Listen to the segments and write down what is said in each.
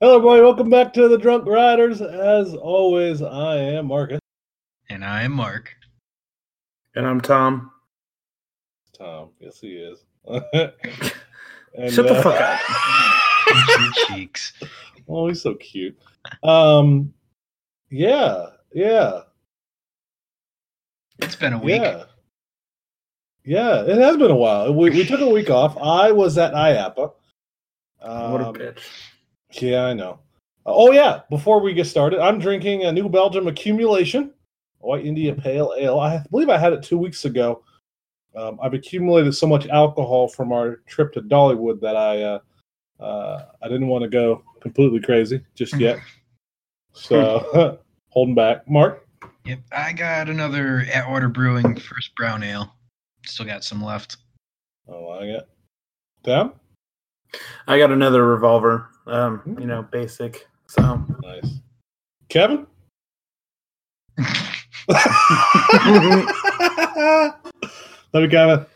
Hello, everybody. Welcome back to the Drunk Riders. As always, I am Marcus. And I am Mark. And I'm Tom. Tom. Yes, he is. And, Shut the uh, fuck up. your cheeks. Oh, he's so cute. Um, yeah, yeah. It's been a week. Yeah. Yeah, it has been a while. We, we took a week off. I was at IAAPA. Um, what a bitch. Yeah, I know. Oh yeah, before we get started, I'm drinking a New Belgium Accumulation White India Pale Ale. I believe I had it two weeks ago. Um, I've accumulated so much alcohol from our trip to Dollywood that I uh, uh, I didn't want to go completely crazy just yet. so holding back. Mark. Yep, I got another Atwater Brewing First Brown Ale. Still got some left. Oh, I got. Down. I got another revolver. Um, you know, basic. So nice. Kevin. Let me Kevin.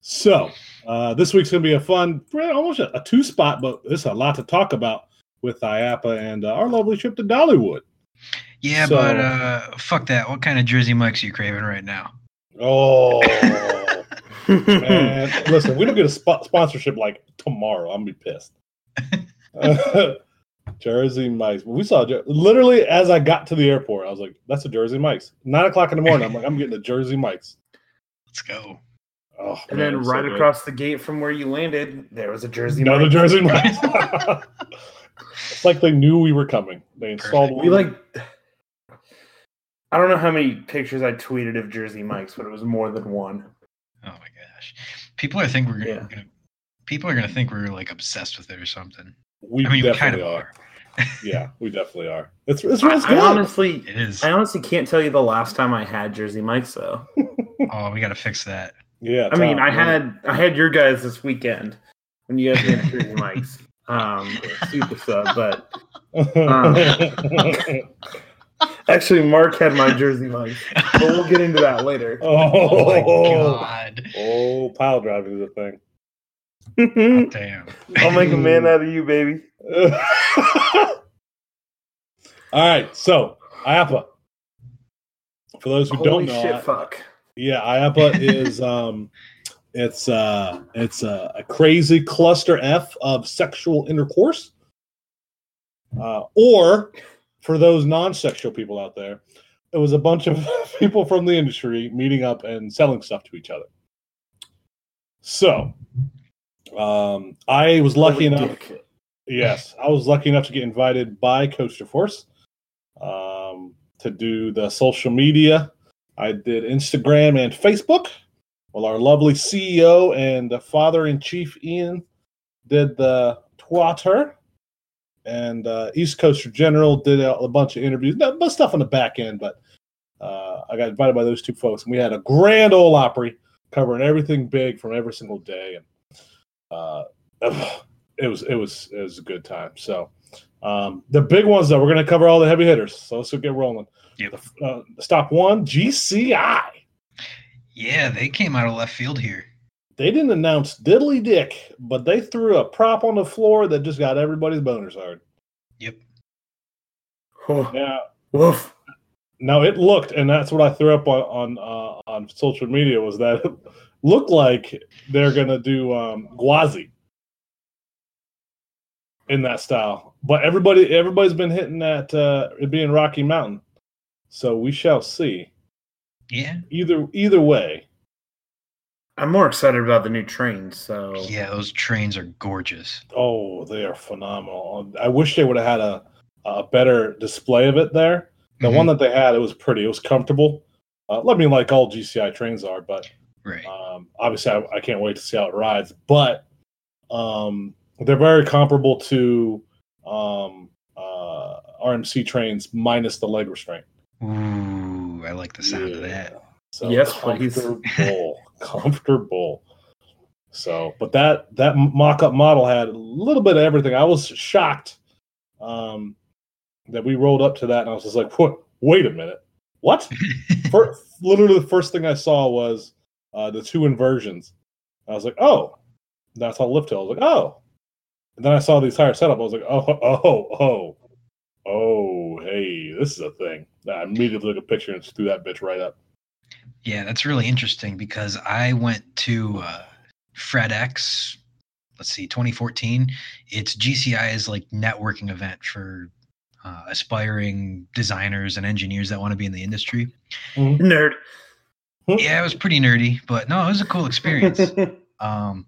So uh, this week's gonna be a fun, almost a, a two spot, but there's a lot to talk about with IAAPA and uh, our lovely trip to Dollywood. Yeah, so, but uh, fuck that. What kind of Jersey Mike's are you craving right now? Oh, man. Listen, we don't get a sp- sponsorship like tomorrow. I'm gonna be pissed. Jersey Mike's. We saw literally as I got to the airport, I was like, "That's a Jersey Mike's." Nine o'clock in the morning, I'm like, "I'm getting a Jersey Mike's." Let's go. Oh, and man, then right so across the gate from where you landed, there was a Jersey. Another Mike's. Jersey Mike's. it's like they knew we were coming. They installed. We like. I don't know how many pictures I tweeted of Jersey Mike's, but it was more than one. Oh my gosh! People are think we're gonna, yeah. gonna people are gonna think we're like obsessed with it or something. We I mean, definitely kind of are. are. yeah, we definitely are. It's it's, it's I, I, honestly, it is. I honestly can't tell you the last time I had Jersey Mike's though. oh, we got to fix that. Yeah, I mean, I had I had your guys this weekend when you guys had Jersey Mike's. Um, super sub, but um, Actually, Mark had my jersey mic, but we'll get into that later. Oh, oh my god! Oh, pile driving is a thing. damn! I'll make a man out of you, baby. All right, so IAAPA. For those who Holy don't know, shit, fuck. Yeah, IAAPA is um, it's uh, it's a, a crazy cluster F of sexual intercourse, uh, or for those non-sexual people out there, it was a bunch of people from the industry meeting up and selling stuff to each other. So, um, I was lucky enough. Yes, I was lucky enough to get invited by Coaster Force um, to do the social media. I did Instagram and Facebook. Well, our lovely CEO and the father in chief Ian did the Twitter and uh, East Coaster General did a, a bunch of interviews, no, stuff on the back end, but uh, I got invited by those two folks, and we had a grand old Opry covering everything big from every single day, and uh, it was it was it was a good time. So um, the big ones though, we're going to cover all the heavy hitters. So let's get rolling. Yep. The, uh, stop one, GCI. Yeah, they came out of left field here they didn't announce diddly dick, but they threw a prop on the floor that just got everybody's boners hard. Yep. Oh, now, woof. Now it looked, and that's what I threw up on on uh, on social media was that it looked like they're gonna do um, Gwazi in that style, but everybody everybody's been hitting that uh, it being Rocky Mountain, so we shall see. Yeah. Either either way, I'm more excited about the new trains. So yeah, those trains are gorgeous. Oh, they are phenomenal. I wish they would have had a a better display of it there. The mm-hmm. one that they had, it was pretty. It was comfortable. Uh, let me like all GCI trains are, but right. um, obviously I, I, can't wait to see how it rides. But um, they're very comparable to um, uh, RMC trains minus the leg restraint. Ooh, I like the sound yeah. of that. So yes, comfortable, comfortable. So, but that that mock-up model had a little bit of everything. I was shocked um, that we rolled up to that, and I was just like, "Wait a minute, what?" first, literally, the first thing I saw was uh, the two inversions. I was like, "Oh, that's all lift hill." I was like, "Oh, And then I saw the entire setup. I was like, oh, oh, oh, oh, hey, this is a thing. I immediately took a picture and threw that bitch right up. Yeah, that's really interesting because I went to uh, FredX. Let's see, 2014. It's GCI's like networking event for uh, aspiring designers and engineers that want to be in the industry. Mm-hmm. Nerd. Yeah, it was pretty nerdy, but no, it was a cool experience. um,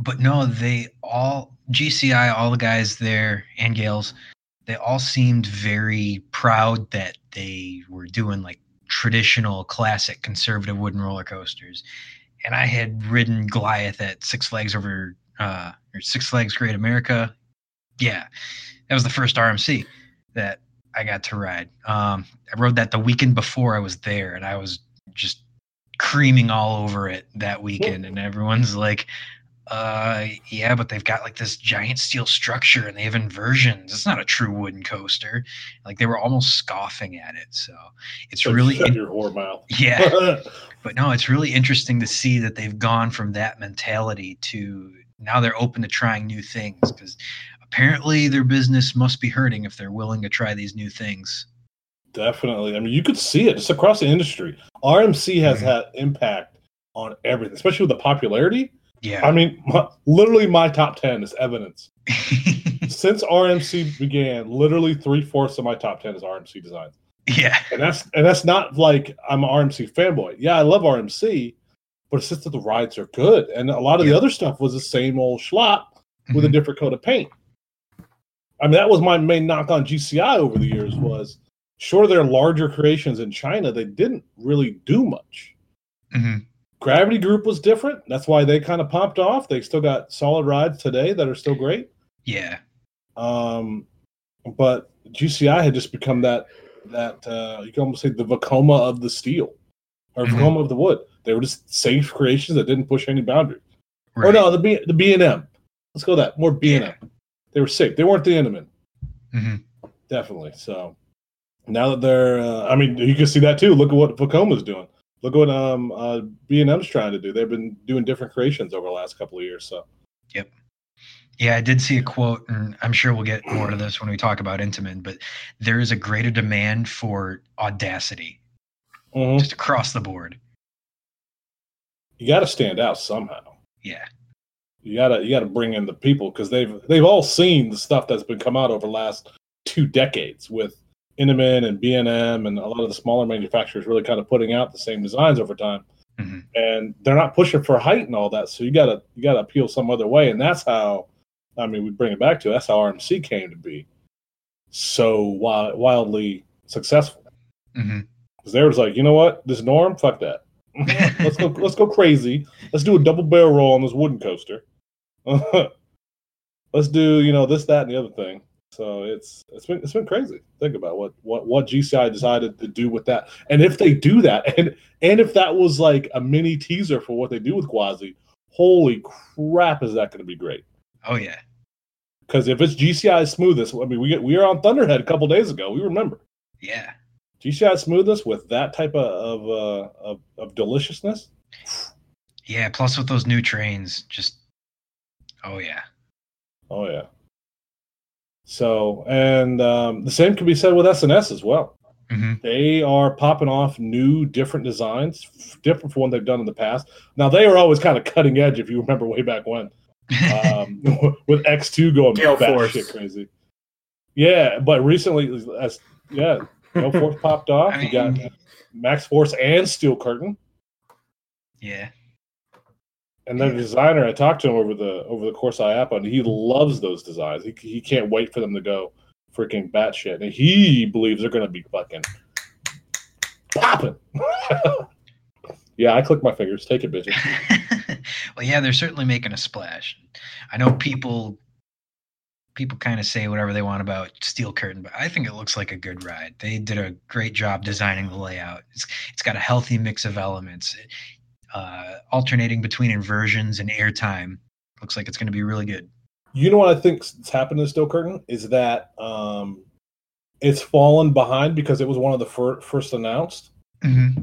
but no, they all GCI, all the guys there and gals, they all seemed very proud that they were doing like traditional, classic, conservative wooden roller coasters. And I had ridden Goliath at Six Flags over uh, or Six Flags Great America. Yeah, that was the first RMC that I got to ride. Um, I rode that the weekend before I was there, and I was just creaming all over it that weekend. And everyone's like, uh, yeah, but they've got like this giant steel structure and they have inversions. It's not a true wooden coaster. Like they were almost scoffing at it. So it's really in- your whore mouth. Yeah, but no, it's really interesting to see that they've gone from that mentality to now they're open to trying new things because apparently their business must be hurting if they're willing to try these new things. Definitely. I mean, you could see it just across the industry. RMC has mm-hmm. had impact on everything, especially with the popularity yeah. I mean, my, literally, my top 10 is evidence. Since RMC began, literally three fourths of my top 10 is RMC designs. Yeah. And that's and that's not like I'm an RMC fanboy. Yeah, I love RMC, but it's just that the rides are good. And a lot of yeah. the other stuff was the same old schlop with mm-hmm. a different coat of paint. I mean, that was my main knock on GCI over the years was sure they're larger creations in China, they didn't really do much. Mm-hmm. Gravity Group was different. That's why they kind of popped off. They still got solid rides today that are still great. Yeah. Um, but GCI had just become that that uh, you can almost say the Vekoma of the steel or mm-hmm. Vekoma of the wood. They were just safe creations that didn't push any boundaries. Right. Or no, the B the B and M. Let's go that more B and M. They were safe. They weren't the Intamin. Mm-hmm. Definitely. So now that they're, uh, I mean, you can see that too. Look at what Vekoma's doing look at what um uh B and M's trying to do. They've been doing different creations over the last couple of years. So. Yep. Yeah, I did see a quote, and I'm sure we'll get more to this when we talk about Intamin, but there is a greater demand for audacity mm-hmm. just across the board. You got to stand out somehow. Yeah. You gotta you gotta bring in the people because they've they've all seen the stuff that's been come out over the last two decades with Intamin and B&M and a lot of the smaller manufacturers really kind of putting out the same designs over time. Mm-hmm. And they're not pushing for height and all that. So you gotta you gotta appeal some other way. And that's how I mean we bring it back to that's how RMC came to be so wild, wildly successful. Because mm-hmm. they was like, you know what, this norm, fuck that. let's go let's go crazy. Let's do a double barrel roll on this wooden coaster. let's do, you know, this, that, and the other thing. So it's it's been it's been crazy. Think about what what what GCI decided to do with that, and if they do that, and and if that was like a mini teaser for what they do with Gwazi, holy crap, is that going to be great? Oh yeah. Because if it's GCI smoothest, I mean, we get we were on Thunderhead a couple days ago. We remember. Yeah. GCI smoothness with that type of of, uh, of of deliciousness. Yeah. Plus with those new trains, just oh yeah. Oh yeah. So, and um, the same can be said with SNS as well. Mm-hmm. They are popping off new, different designs, different from what they've done in the past. Now they are always kind of cutting edge, if you remember way back when, um, with X2 going batshit crazy. Yeah, but recently, as yeah, Gale Force popped off. I mean, you got Max Force and Steel Curtain. Yeah, and the designer, I talked to him over the over the course I app on. He loves those designs. He he can't wait for them to go freaking batshit, and he believes they're to be fucking popping. yeah, I click my fingers. Take it, bitches. well, yeah, they're certainly making a splash. I know people people kind of say whatever they want about Steel Curtain, but I think it looks like a good ride. They did a great job designing the layout. It's it's got a healthy mix of elements uh, alternating between inversions and airtime. Looks like it's going to be really good. You know what I think think's happened to Steel Curtain is that um, it's fallen behind because it was one of the fir- first announced, mm-hmm.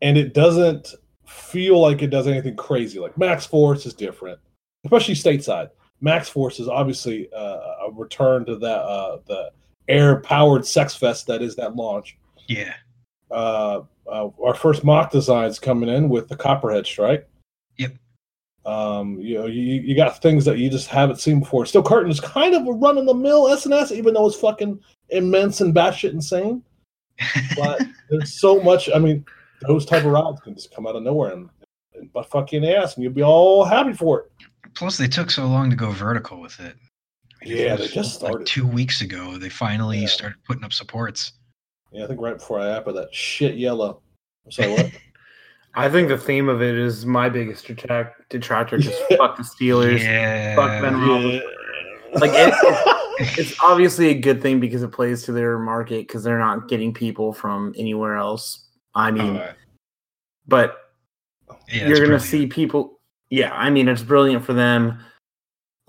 and it doesn't feel like it does anything crazy. Like Max Force is different, especially stateside. Max Force is obviously uh, a return to that uh, the air powered sex fest that is that launch. Yeah. Uh, uh, our first Mack designs coming in with the Copperhead Strike. Yep. Um, you know, you, you got things that you just haven't seen before. Still, Curtain is kind of a run of the mill SNS, even though it's fucking immense and batshit insane. But there's so much. I mean, those type of rods can just come out of nowhere and, and butt fuck you in the ass, and you'll be all happy for it. Plus, they took so long to go vertical with it. Yeah, It they just started. Like two weeks ago, they finally Yeah. started putting up supports. Yeah, I think right before I appa that shit yellow. So what? I think the theme of it is my biggest detract- detractor. Just fuck the Steelers. yeah. Fuck Ben Roethlisberger. Like it, it's obviously a good thing because it plays to their market because they're not getting people from anywhere else. I mean, oh, Alright. but Yeah, you're gonna brilliant. see people. Yeah, I mean it's brilliant for them.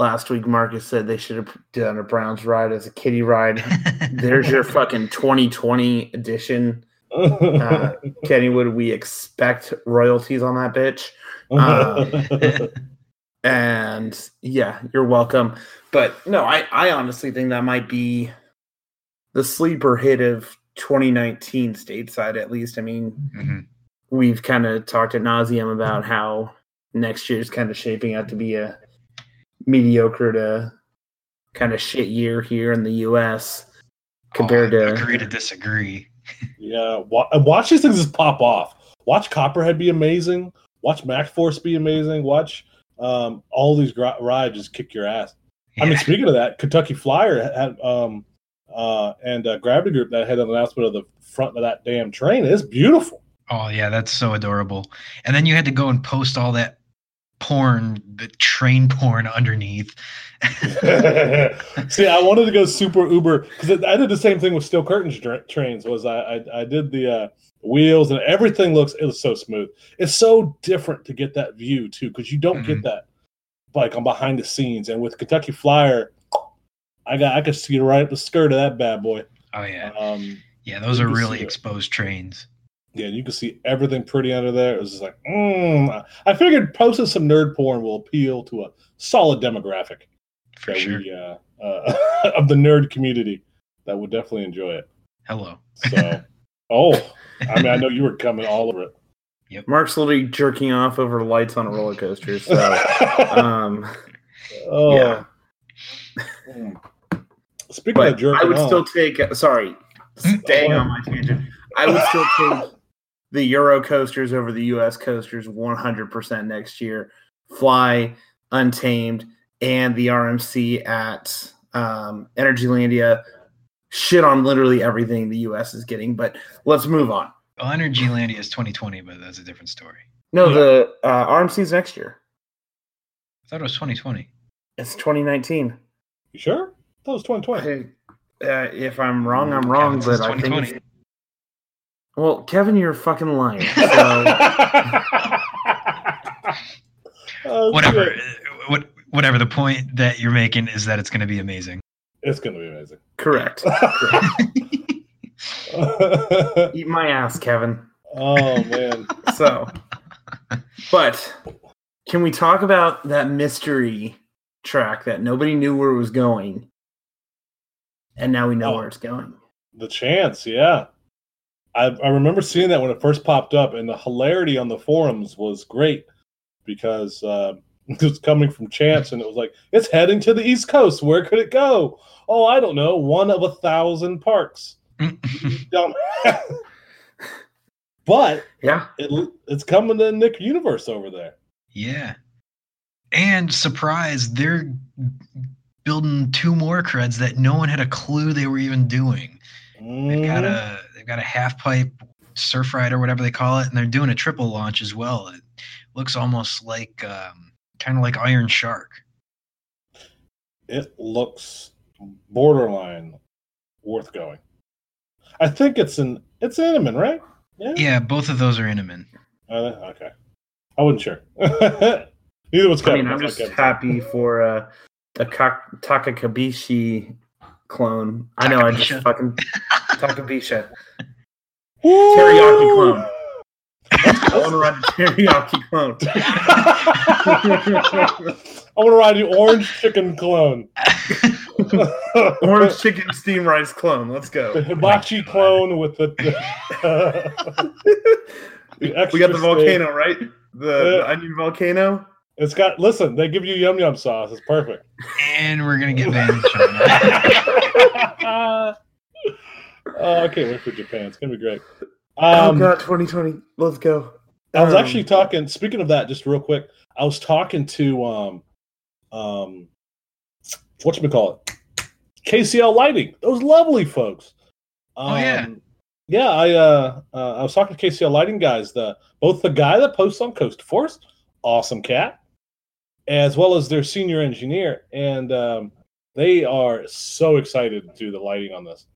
Last week, Marcus said they should have done a Browns ride as a kiddie ride. There's your fucking 2020 edition, uh, Kennywood. We expect royalties on that bitch. And yeah, you're welcome. But no, I, I honestly think that might be the sleeper hit of 2019 stateside, at least. I mean, Mhm. we've kind of talked at nauseum about how next year's kind of shaping out to be a mediocre to kind of shit year here in the US compared Oh, to agree to disagree. yeah, wa- watch these things just pop off. Watch Copperhead be amazing. Watch Max Force be amazing. Watch um, all these gr- rides just kick your ass. I mean, speaking of that, Kentucky Flyer had um, uh, and uh, Gravity Group that had an announcement of the front of that damn train. It's beautiful. Oh yeah, that's so adorable. And then you had to go and post all that porn, the train porn underneath. See, I wanted to go super Uber because I did the same thing with Steel Curtains dra- trains. Was I, I I did the uh, wheels and everything looks it was so smooth. It's so different to get that view too because you don't get Mhm. that like on behind the scenes. And with Kentucky Flyer, I got I could see right up the skirt of that bad boy. Oh yeah, Um, yeah, those are really exposed trains. Yeah, you can see everything pretty under there. It was just like, mm. I figured posting some nerd porn will appeal to a solid demographic. For that sure. we uh, uh, of the nerd community that would definitely enjoy it. Hello. So, oh, I mean, I know you were coming all over it. Mark's literally jerking off over lights on a roller coaster. So, um, oh, yeah. Speaking of but jerking I would off, still take. Sorry, staying on my tangent. I would still take the Euro coasters over the U.S. coasters 100% next year. Fly, Untamed, and the RMC at um, Energylandia. Shit on literally everything the U.S. is getting, but let's move on. Well, Energylandia is 2020, but that's a different story. No, Yeah. the uh, is next year. I thought it was 2020. It's 2019. you sure? That was 2020. I, uh, if I'm wrong, I'm wrong, Kevin says but I think. 2020. it's- Well, Kevin, you're fucking lying. So Oh, Whatever. shit. What whatever the point that you're making is that it's going to be amazing. It's gonna be amazing. correct. Eat my ass, Kevin. oh man. So, but can we talk about that mystery track that nobody knew where it was going, and now we know Oh. where it's going? The chance, yeah. I, I remember seeing that when it first popped up, and the hilarity on the forums was great because uh, it was coming from Chance, and it was like, it's heading to the East Coast. Where could it go? Oh, I don't know. One of a thousand parks. But Yeah, it, it's coming to Nick Universe over there. yeah. And surprise, they're building two more creds that no one had a clue they were even doing. They've got Mhm. a they've got a half pipe surf ride or whatever they call it, and they're doing a triple launch as well. It looks almost like um, kind of like Iron Shark. it looks borderline worth going. I think it's an it's Intamin, right? Yeah. Yeah, both of those are Intamin. Uh, okay. I wasn't sure. Neither was I mean, I'm just happy for uh, the Ka- Takakabishi clone. I know, I just Takabisha. fucking Takabisha Woo! teriyaki clone. I want to ride the teriyaki clone. I want to ride the orange chicken clone. orange chicken steam rice clone. Let's go. The hibachi clone with the. the we got the volcano, right? The, yeah. the onion volcano. It's got. Listen, they give you yum yum sauce. It's perfect. And we're gonna get banned in China. Oh, I can't wait for Japan. It's gonna be great. Oh, um, oh God, 2020. Let's go. I was um, actually talking. Speaking of that, just real quick, I was talking to um, um, what you call it, KCL Lighting. Those lovely folks. Um, oh yeah, yeah. I uh, uh, I was talking to KCL Lighting guys. The both the guy that posts on Coaster Force, awesome cat, as well as their senior engineer, and um, they are so excited to do the lighting on this.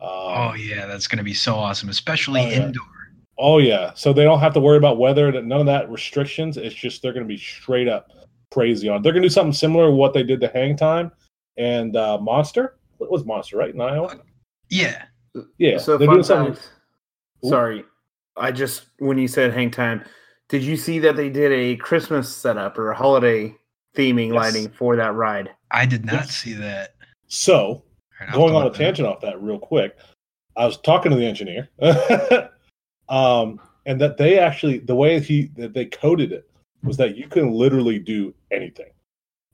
Um, oh yeah, that's going to be so awesome, especially oh, yeah. indoor. Oh yeah, so they don't have to worry about weather. None of that restrictions. It's just they're going to be straight up crazy on. They're going to do something similar to what they did to Hang Time and uh, Monster. What was Monster right in Iowa? Yeah, yeah. So they're doing something. Sorry, I just when you said Hang Time, did you see that they did a Christmas setup or a holiday theming yes. lighting for that ride? I did not yes. see that. So going on a tangent off that real quick, I was talking to the engineer, um, and that they actually the way he that they coded it was that you can literally do anything,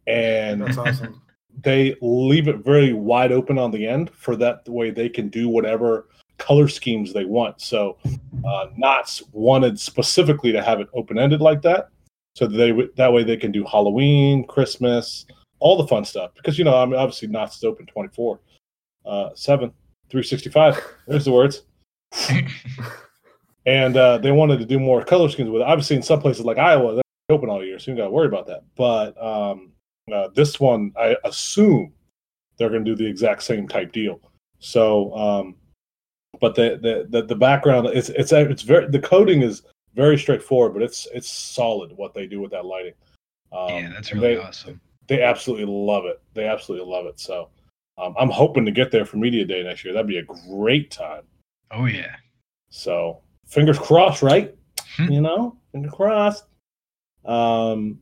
and that's awesome. They leave it very wide open on the end for that the way they can do whatever color schemes they want. So, uh, Knott's wanted specifically to have it open ended like that, so that they that way they can do Halloween, Christmas, all the fun stuff. Because you know, I mean, obviously Knott's is open twenty four uh, seven, 365. There's the words. and uh, they wanted to do more color schemes with it. Obviously, in some places like Iowa, they're open all year, so you got to worry about that. But um, uh, this one, I assume they're going to do the exact same type deal. So, um, but the, the the the background it's it's it's very the coding is very straightforward, but it's it's solid what they do with that lighting. Um, yeah, that's really they, awesome. They absolutely love it. They absolutely love it. So um, I'm hoping to get there for media day next year. That'd be a great time. Oh yeah. So fingers crossed, right? Hmm. You know, fingers crossed. Um,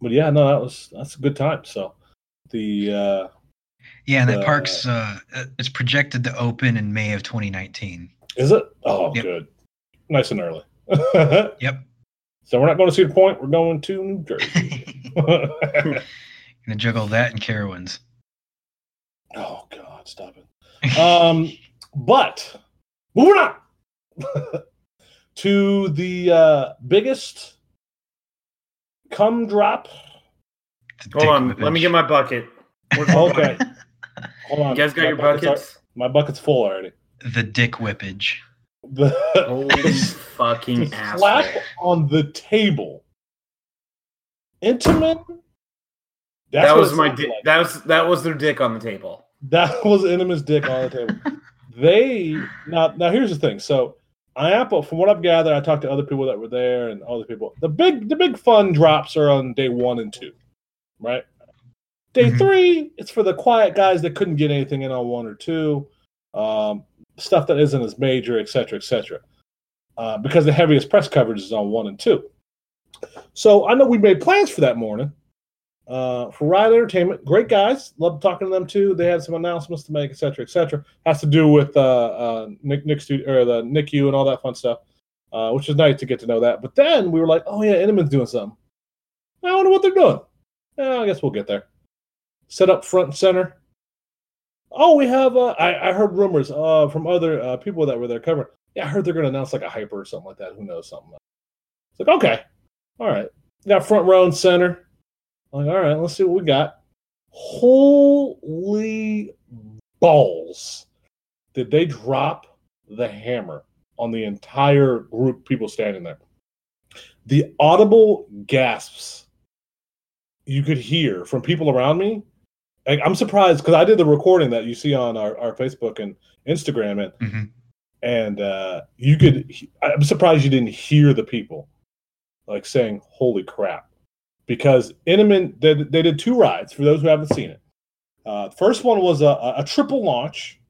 but yeah, no, that was that's a good time. So the uh, yeah, and the, the park's uh, it's projected to open in May of 2019. Is it? Oh, yep. good, nice and early. Yep. So we're not going to Cedar Point. We're going to New Jersey. Gonna juggle that and Carowinds. Oh God, stop it. um, but moving on to the uh, biggest cum drop. Hold on, let me get my bucket. okay, hold on. You guys got my your buckets? Are, my bucket's full already. The dick whippage. The holy fucking slap on the table. Intamin that's that was my di- like. that was that was their dick on the table. That was Intamin's dick on the table. they now now here's the thing. So IAAPA, from what I've gathered, I talked to other people that were there and other people. The big the big fun drops are on day one and two, right? Day mm-hmm. three, it's for the quiet guys that couldn't get anything in on one or two, um, stuff that isn't as major, et cetera, et cetera. Uh, because the heaviest press coverage is on one and two. So I know we made plans for that morning, uh, for Ride Entertainment, great guys. Love talking to them too. They had some announcements to make, etc., etc. Has to do with uh, uh, Nick Nick or the NICU and all that fun stuff, uh, which is nice to get to know that. But then we were like, oh yeah, Intamin's doing something. I wonder what they're doing. I guess we'll get there. Set up front and center. Oh, we have. Uh, I, I heard rumors uh, from other uh, people that were there covering. Yeah, I heard they're going to announce like a hyper or something like that. Who knows something? It's like okay, all right. Got front row and center like, all right, let's see what we got. Holy balls. Did they drop the hammer on the entire group people standing there? The audible gasps you could hear from people around me. Like, I'm surprised because I did the recording that you see on our, our Facebook and Instagram, and mm-hmm. and uh, you could. I'm surprised you didn't hear the people like saying "Holy crap!" because Intamin they, they did two rides for those who haven't seen it. Uh, the first one was a, a triple launch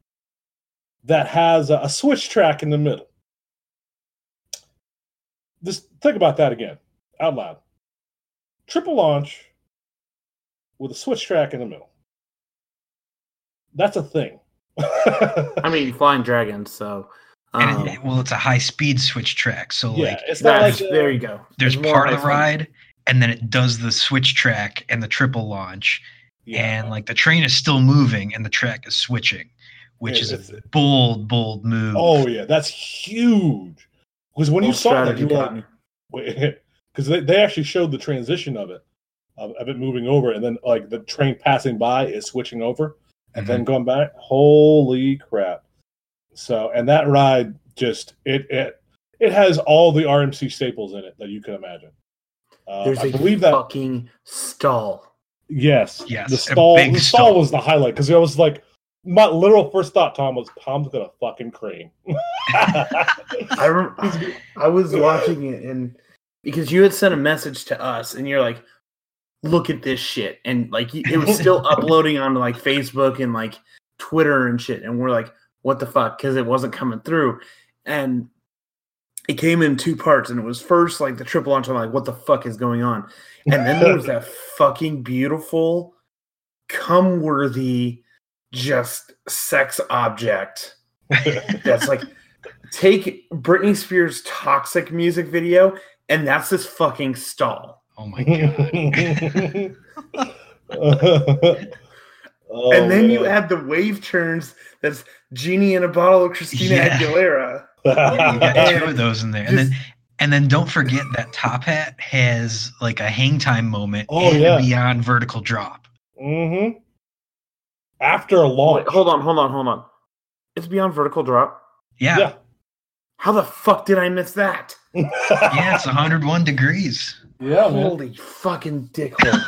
that has a, a switch track in the middle. Just think about that again, out loud. Triple launch with a switch track in the middle. That's a thing. I mean, flying dragons. So, And um, it, well, it's a high speed switch track. So yeah, like it's not like that's- uh, there you go. there's It's part of the high speed. ride and then it does the switch track and the triple launch yeah. and like the train is still moving and the track is switching, which It- is a it's- bold, bold move. Oh yeah, that's huge. Because when you saw that, you were Cotton. like, because they, they actually showed the transition of it, of, of it moving over, and then like the train passing by is switching over and then going back. Holy crap! So and that ride just it it it has all the RMC staples in it that you can imagine. Uh, There's I a believe that fucking stall. yes, Yes, the a stall big the stall stall. was the highlight because it was like my literal first thought. Tom was Tom's gonna fucking crane. I rem- I was watching it and because you had sent a message to us and you're like, look at this shit. And like it was still uploading onto like Facebook and like Twitter and shit. And we're like, what the fuck? Because it wasn't coming through. And it came in two parts. And it was first like the triple launch. I'm like, what the fuck is going on? And then there was that fucking beautiful, come worthy, just sex object that's like take Britney Spears' toxic music video, and that's this fucking stall. Oh my god. Oh, and then you add the wave turns that's Genie in a bottle of Christina Yeah. Aguilera. Yeah, you got two of those in there. And then and then don't forget that top hat has like a hang time moment Oh, and yeah. beyond vertical drop. hmm After a launch. Wait, hold on, hold on, hold on. It's beyond vertical drop. Yeah. Yeah. How the fuck did I miss that? Yeah, it's 101 degrees. Yeah, man. Holy fucking dickhole.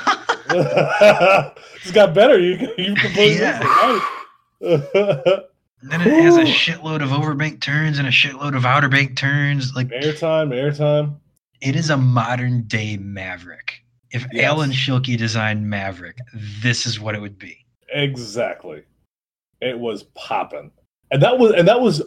it's got better. You you completely Yeah. right. Then it has a shitload of overbank turns and a shitload of outer bank turns. Like airtime, airtime. it is a modern day Maverick. If Yes. Alan Schilke designed Maverick, this is what it would be. Exactly. It was popping, and that was and that was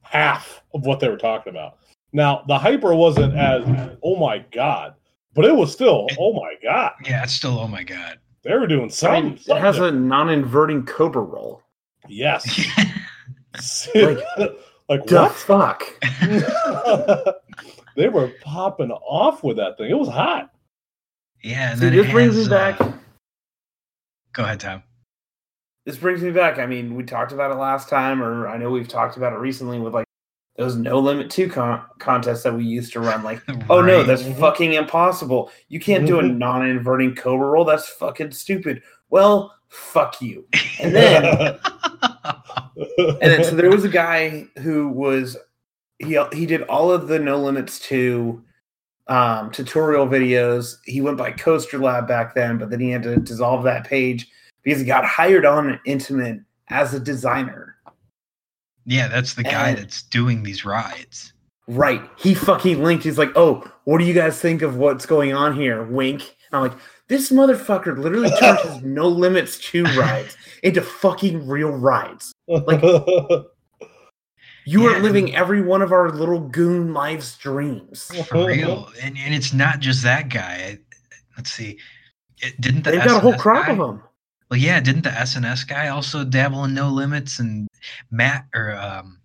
half of what they were talking about. Now the hyper wasn't as oh my god, but it was still oh my god. Yeah, it's still oh my god. They were doing I something. it has a non-inverting cobra roll. yes. Like, like The what? fuck? they were popping off with that thing. It was hot. yeah, and See, then this it brings has, me back. uh, go ahead, Tom. this brings me back. I mean, we talked about it last time, or I know we've talked about it recently with like those no limit two con- contests that we used to run. Like, oh no, that's fucking impossible. You can't do a Mhm. non inverting cobra roll. That's fucking stupid. Well, fuck you. And then, and then, so there was a guy who was he he did all of the no limits to um, tutorial videos. He went by Coaster Lab back then, but then he had to dissolve that page because he got hired on an Intamin as a designer. Yeah, that's the guy And- that's doing these rides. Right. He fucking linked. He's like, "Oh, what do you guys think of what's going on here?" Wink. And I'm like, "This motherfucker literally turns his no limits two rides into fucking real rides. Like- You Yeah. are living every one of our little goon lives dreams." For real. And, and it's not just that guy. Let's see. It, didn't the They've got a whole crop guy- of them. Well, yeah, didn't the SNS guy also dabble in no limits? And Matt or um,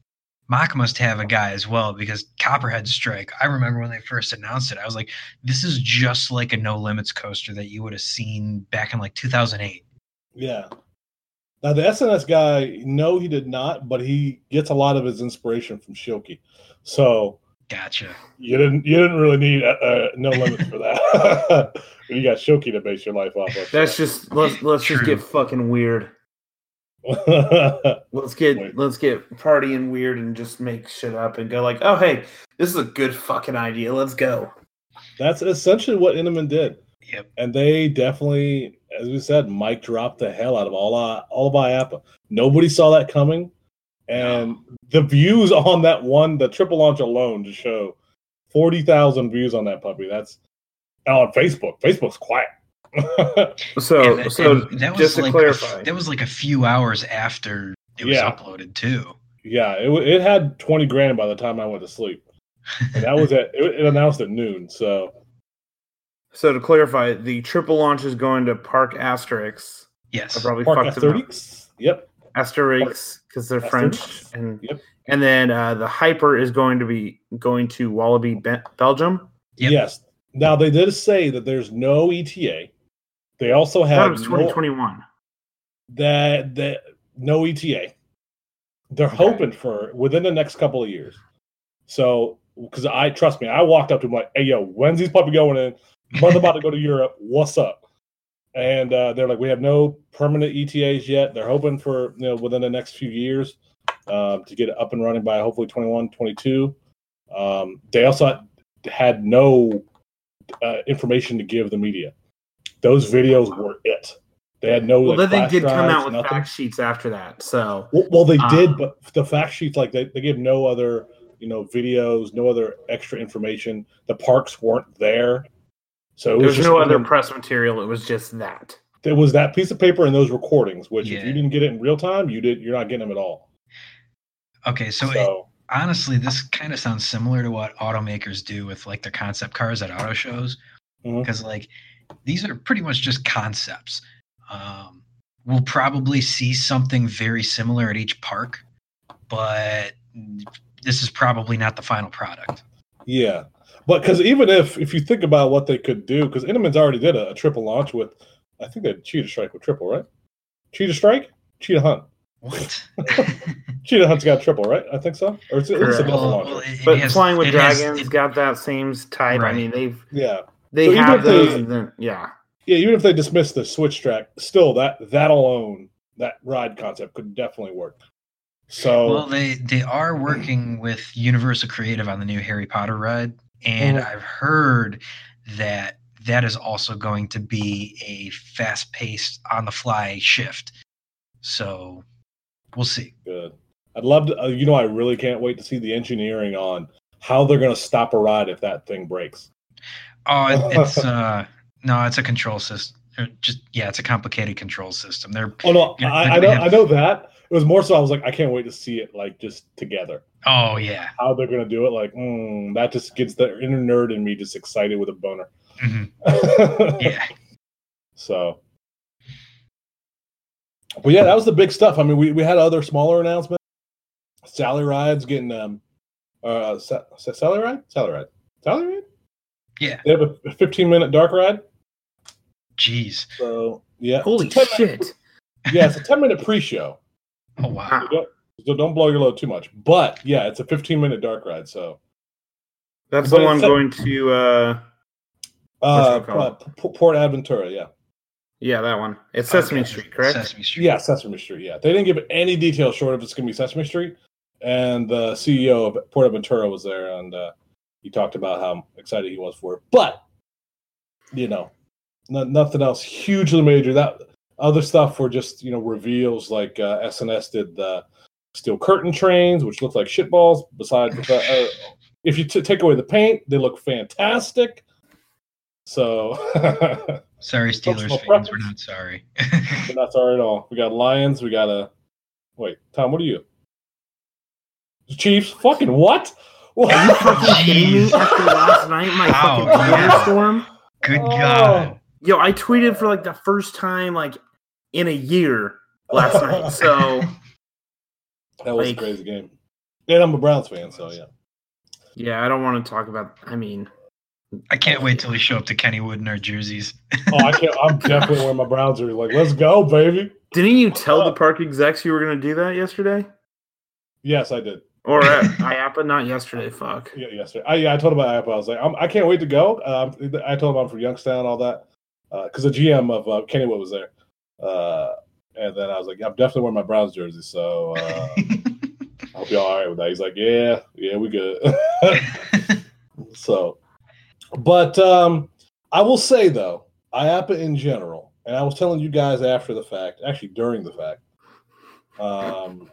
Mack must have a guy as well because Copperhead Strike. I remember when they first announced it, I was like, "This is just like a no limits coaster that you would have seen back in like 2008." Yeah. Now the SNS guy, no, he did not, but he gets a lot of his inspiration from Schilke. So Gotcha. you didn't you didn't really need uh, no limits for that. you got Schilke to base your life off of. That's just let's let's just get fucking weird. Let's get Wait. let's get partying weird and just make shit up and go like, "Oh, hey, this is a good fucking idea. Let's go." That's essentially what Intamin did. Yep. And they definitely, as we said, Mike dropped the hell out of all uh, all by IAAPA. Nobody saw that coming, and the views on that one, the triple launch alone, to show forty thousand views on that puppy. That's on Facebook. Facebook's quiet. So And that- so and that was just to like clarify, that was like a few hours after it was Yeah. uploaded too. yeah, it it had twenty grand by the time I went to sleep, and that was at it, it announced at noon. So So to clarify, the triple launch is going to Parc Asterix. Yes, I Yes. probably Park fucked them. Asterix. Yep. Asterix because they're Asterix. French, and Yep. and then uh, the Hyper is going to be going to Walibi, Belgium. Yep. Yes. Now they did say that there's no ETA. They also I thought it have was no, 2021. that that no ETA. They're Okay. hoping for within the next couple of years. So, because I trust me, I walked up to him like, "Hey, yo, when's these puppy going in? Mother about to go to Europe. What's up?" And uh, they're like, "We have no permanent ETAs yet. They're hoping for you know within the next few years um, to get it up and running by hopefully 21, 22." Um, they also had no uh, information to give the media. Those videos were it. They had no. Well, like, then they flash did come out with nothing. fact sheets after that. So Well, well they Uh, did, but the fact sheets like they, they gave no other you know videos, no other extra information. The parks weren't there, so it there was was just no other press material. It was just that. There was that piece of paper and those recordings, which if you didn't get it in real time, you did. You're not getting them at all. Okay, so, it- So honestly, this kind of sounds similar to what automakers do with like their concept cars at auto shows, because like these are pretty much just concepts. Um, we'll probably see something very similar at each park, but this is probably not the final product. yeah, but because even if if you think about what they could do, because Intamin's already did a, a triple launch with, I think they had Cheetah Strike with triple, right? Cheetah Strike, Cheetah Hunt. What? Cheetah Hunt's got triple, right? I think so. Or it's, it's a Correct. double Well, well, it- it But has- Flying with it has- Dragons got that same type. I mean, they've yeah. they So even have if they- those. and then, yeah. Yeah, even if they dismiss the switch track, still that that alone, that ride concept could definitely work. So Well, they they are working with Universal Creative on the new Harry Potter ride, and Mhm. I've heard that that is also going to be a fast-paced, on-the-fly shift. So we'll see. good. I'd love to. Uh, you know, I really can't wait to see the engineering on how they're going to stop a ride if that thing breaks. Oh, it, it's uh no, it's a control system. Just yeah, it's a complicated control system. They're Oh no, I, I know, have- I know that. It was more so I was like, I can't wait to see it like just together. oh yeah, How they're going to do it, like mm, that just gets the inner nerd in me just excited with a boner. Mhm. yeah. So, but yeah, that was the big stuff. I mean, we, we had other smaller announcements. Sally Ride's getting um, uh, Sa- Sa- Sally Ride, Sally Ride, Sally Ride. Yeah. They have a 15 minute dark ride. Jeez. So yeah, Holy it's a 10 minute- shit! Yeah, it's a 10 minute pre show. Oh wow. So don't, so don't blow your load too much. But yeah, it's a 15 minute dark ride. So That's But the one it's a- going to. uh uh, uh, P- Port Aventura. Yeah, Yeah, that one. It's Sesame Okay, Street, correct? Sesame Street. yeah, Sesame Street. Yeah, they didn't give any details short of it's going to be Sesame Street. And the CEO of Port Aventura was there, and uh, he talked about how excited he was for it. But you know, no, nothing else hugely major. That other stuff were just you know reveals like uh, SNS did the steel curtain trains, which look like shitballs. Besides, the, uh, if you t- take away the paint, they look fantastic. So Sorry, Steelers Personal fans, we're not sorry. but not sorry at all. We got Lions. We got a wait. Tom, what are you? Chiefs. Fucking what? Are you fucking kidding me? After last night, my How? fucking thunderstorm. Good Oh. God. Yo, I tweeted for like the first time like in a year last night. So That was Like- a crazy game. And I'm a Browns fan, so yeah. yeah, I don't want to talk about. I mean, I can't wait till we show up to Kennywood in our jerseys. Oh, I can't. I'm definitely wearing my Browns jersey. Like, let's go, baby. didn't you tell the park execs you were going to do that yesterday? Yes, I did. Or at IAAPA? Not yesterday. Fuck. Yeah, yesterday. I, yeah, I told him about Apple. I was like, I'm, I can't wait to go. Um, I told him I'm from Youngstown, all that, because the GM of uh, Kennywood was there. Uh, and then I was like, I'm definitely wearing my Browns jersey, so uh, I hope you're all right with that. He's like, Yeah, yeah, we good. so, but um, I will say though, IAAPA in general, and I was telling you guys after the fact, actually during the fact. Um,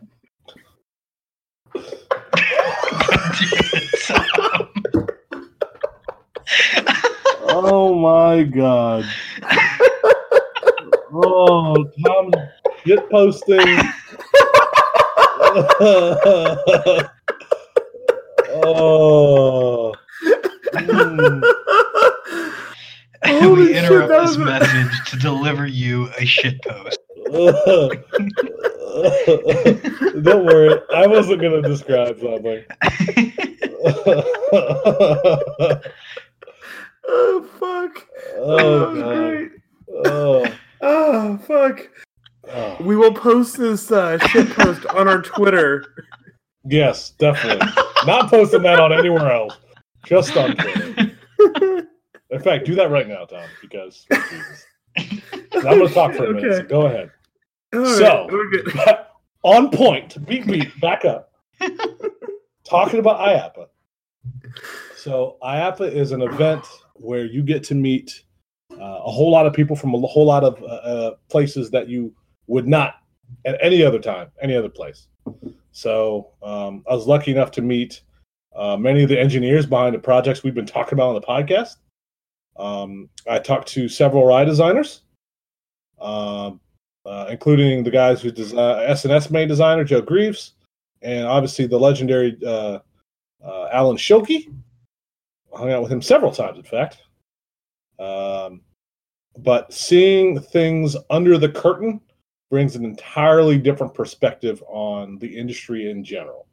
oh my god. Oh, Tom's get posting. oh. Mm. we interrupt shit, this message to deliver you a shit post. Don't worry, I wasn't gonna describe something. oh fuck! Oh, great. Oh. oh fuck! Oh. We will post this uh, shit post on our Twitter. Yes, definitely. Not posting that on anywhere else. Just on Twitter. In fact, do that right now, Tom, because I'm going to talk for a okay. minute. So go ahead. All so, right, on point, beat beat, back up. Talking about IAAPA. So, IAAPA is an event where you get to meet uh, a whole lot of people from a whole lot of uh, uh, places that you would not at any other time, any other place. So, um, I was lucky enough to meet uh, many of the engineers behind the projects we've been talking about on the podcast. Um, I talked to several ride designers. Um, uh, including the guys who design S&S main designer Joe Draves, and obviously the legendary uh, uh, Alan Schilke. I hung out with him several times, in fact. Um, but seeing things under the curtain brings an entirely different perspective on the industry in general.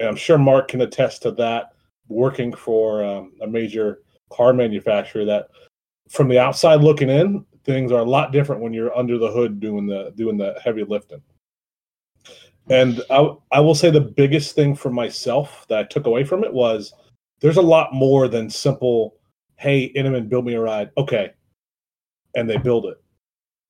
And I'm sure Mark can attest to that working for um, a major car manufacturer that from the outside looking in, things are a lot different when you're under the hood doing the doing the heavy lifting. And I, I will say the biggest thing for myself that I took away from it was there's a lot more than simple, hey, Intamin, build me a ride. Okay. And they build it.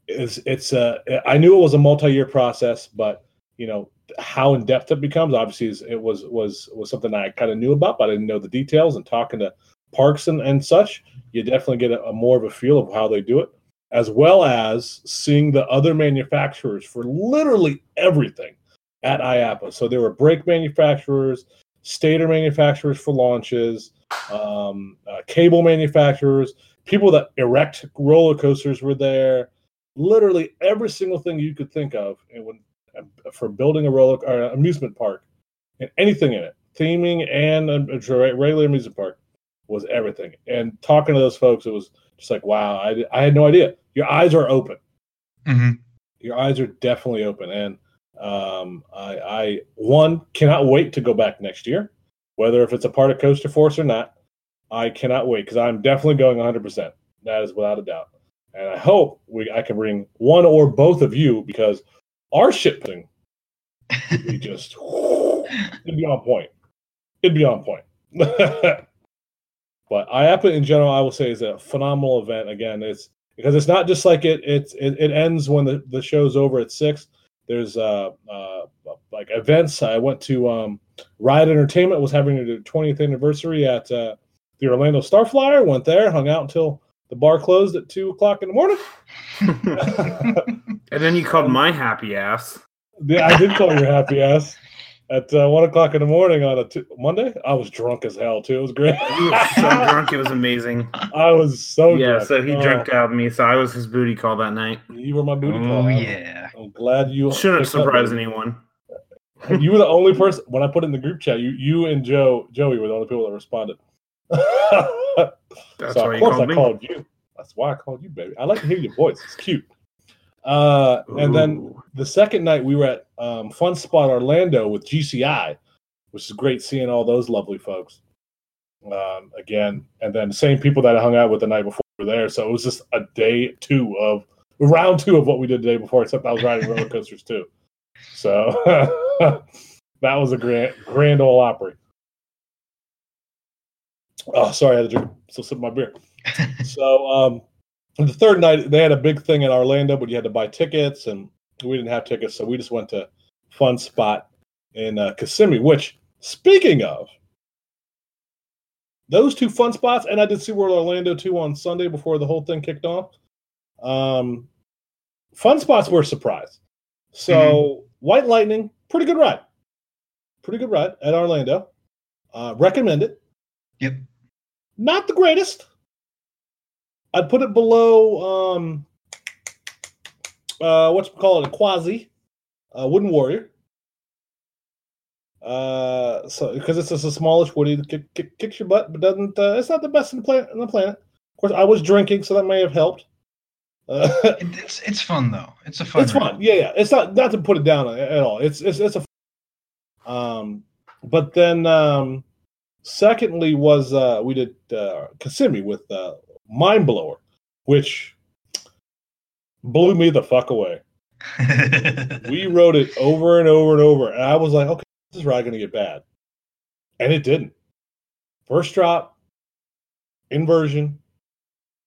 It's, it's a, I knew it was a multi-year process, but you know, how in depth it becomes obviously it was, was, was something I kind of knew about, but I didn't know the details and talking to parks and, and such, you definitely get a, a more of a feel of how they do it as well as seeing the other manufacturers for literally everything at IAAPA. So there were brake manufacturers, stator manufacturers for launches, um, uh, cable manufacturers, people that erect roller coasters were there. Literally every single thing you could think of, and when for building a roller or an amusement park, and anything in it, theming and a regular amusement park was everything. And talking to those folks, it was just like, wow, I, I had no idea your eyes are open. Mm-hmm. Your eyes are definitely open, and um, I, I one cannot wait to go back next year, whether if it's a part of Coaster Force or not. I cannot wait because I'm definitely going 100. percent That is without a doubt, and I hope we I can bring one or both of you because our shipping would be just it'd be on point. It'd be on point. but IAAPA in general, I will say, is a phenomenal event. Again, it's because it's not just like it it it, it ends when the, the show's over at six. There's uh, uh like events. I went to um, Ride Entertainment was having their 20th anniversary at uh, the Orlando Starflyer. Went there, hung out until the bar closed at two o'clock in the morning. and then you called my happy ass. Yeah, I did call your happy ass at uh, one o'clock in the morning on a t- Monday. I was drunk as hell too. It was great. he was so drunk, it was amazing. I was so yeah. Drunk. So he uh, drank out me, so I was his booty call that night. You were my booty oh, call. Oh yeah. I'm glad you shouldn't surprise anyone. you were the only person when I put in the group chat. You, you and Joe, Joey were the only people that responded. That's so why of course I me. called you. That's why I called you, baby. I like to hear your voice. It's cute. Uh, and then the second night we were at um, Fun Spot Orlando with GCI, which is great seeing all those lovely folks um, again. And then the same people that I hung out with the night before were there. So it was just a day two of round two of what we did the day before, except I was riding roller coasters too. So that was a grand, grand old Opry. Oh, sorry, I had to drink, still sip my beer. so, um, the third night they had a big thing in Orlando, but you had to buy tickets, and we didn't have tickets, so we just went to Fun Spot in uh, Kissimmee. Which, speaking of, those two fun spots, and I did SeaWorld Orlando too on Sunday before the whole thing kicked off. Um, fun spots were a surprise. So mm-hmm. White Lightning, pretty good ride, pretty good ride at Orlando. Uh, recommend it. Yep. Not the greatest. I'd put it below um uh what's call it a Quassy uh, wooden warrior. Uh, so because it's just a smallish woody, kick, kick, kicks your butt, but doesn't. Uh, it's not the best in the planet. In the planet, Of course, I was drinking, so that may have helped. Uh, it's it's fun though. It's a fun. It's fun. Yeah, yeah. It's not not to put it down at all. It's it's it's a. Um, but then um, secondly was uh we did uh Kissimmee with uh Mine Blower, which blew me the fuck away. we wrote it over and over and over, and I was like, okay, this is probably gonna get bad. And it didn't. First drop, inversion,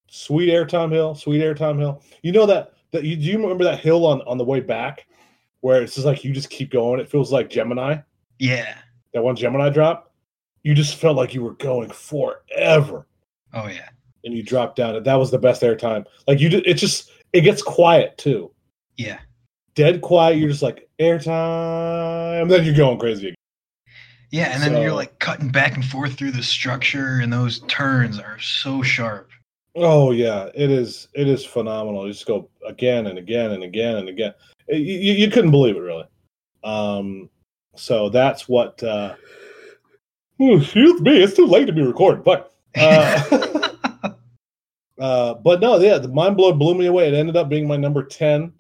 sweet airtime hill, sweet airtime hill. You know that that you do you remember that hill on on the way back where it's just like you just keep going. It feels like Gemini. Yeah. That one Gemini drop. You just felt like you were going forever. Oh yeah. And you dropped down. That was the best airtime. Like you, it just it gets quiet too. Yeah. Dead quiet. You're just like airtime. And then you're going crazy again. Yeah, and then so, you're like cutting back and forth through the structure, and those turns are so sharp. Oh yeah, it is. It is phenomenal. You just go again and again and again and again. You, you couldn't believe it, really. Um, so that's what. Uh, excuse me, it's too late to be recording. But, uh, uh, but no, yeah, the mind blow blew me away. It ended up being my number ten.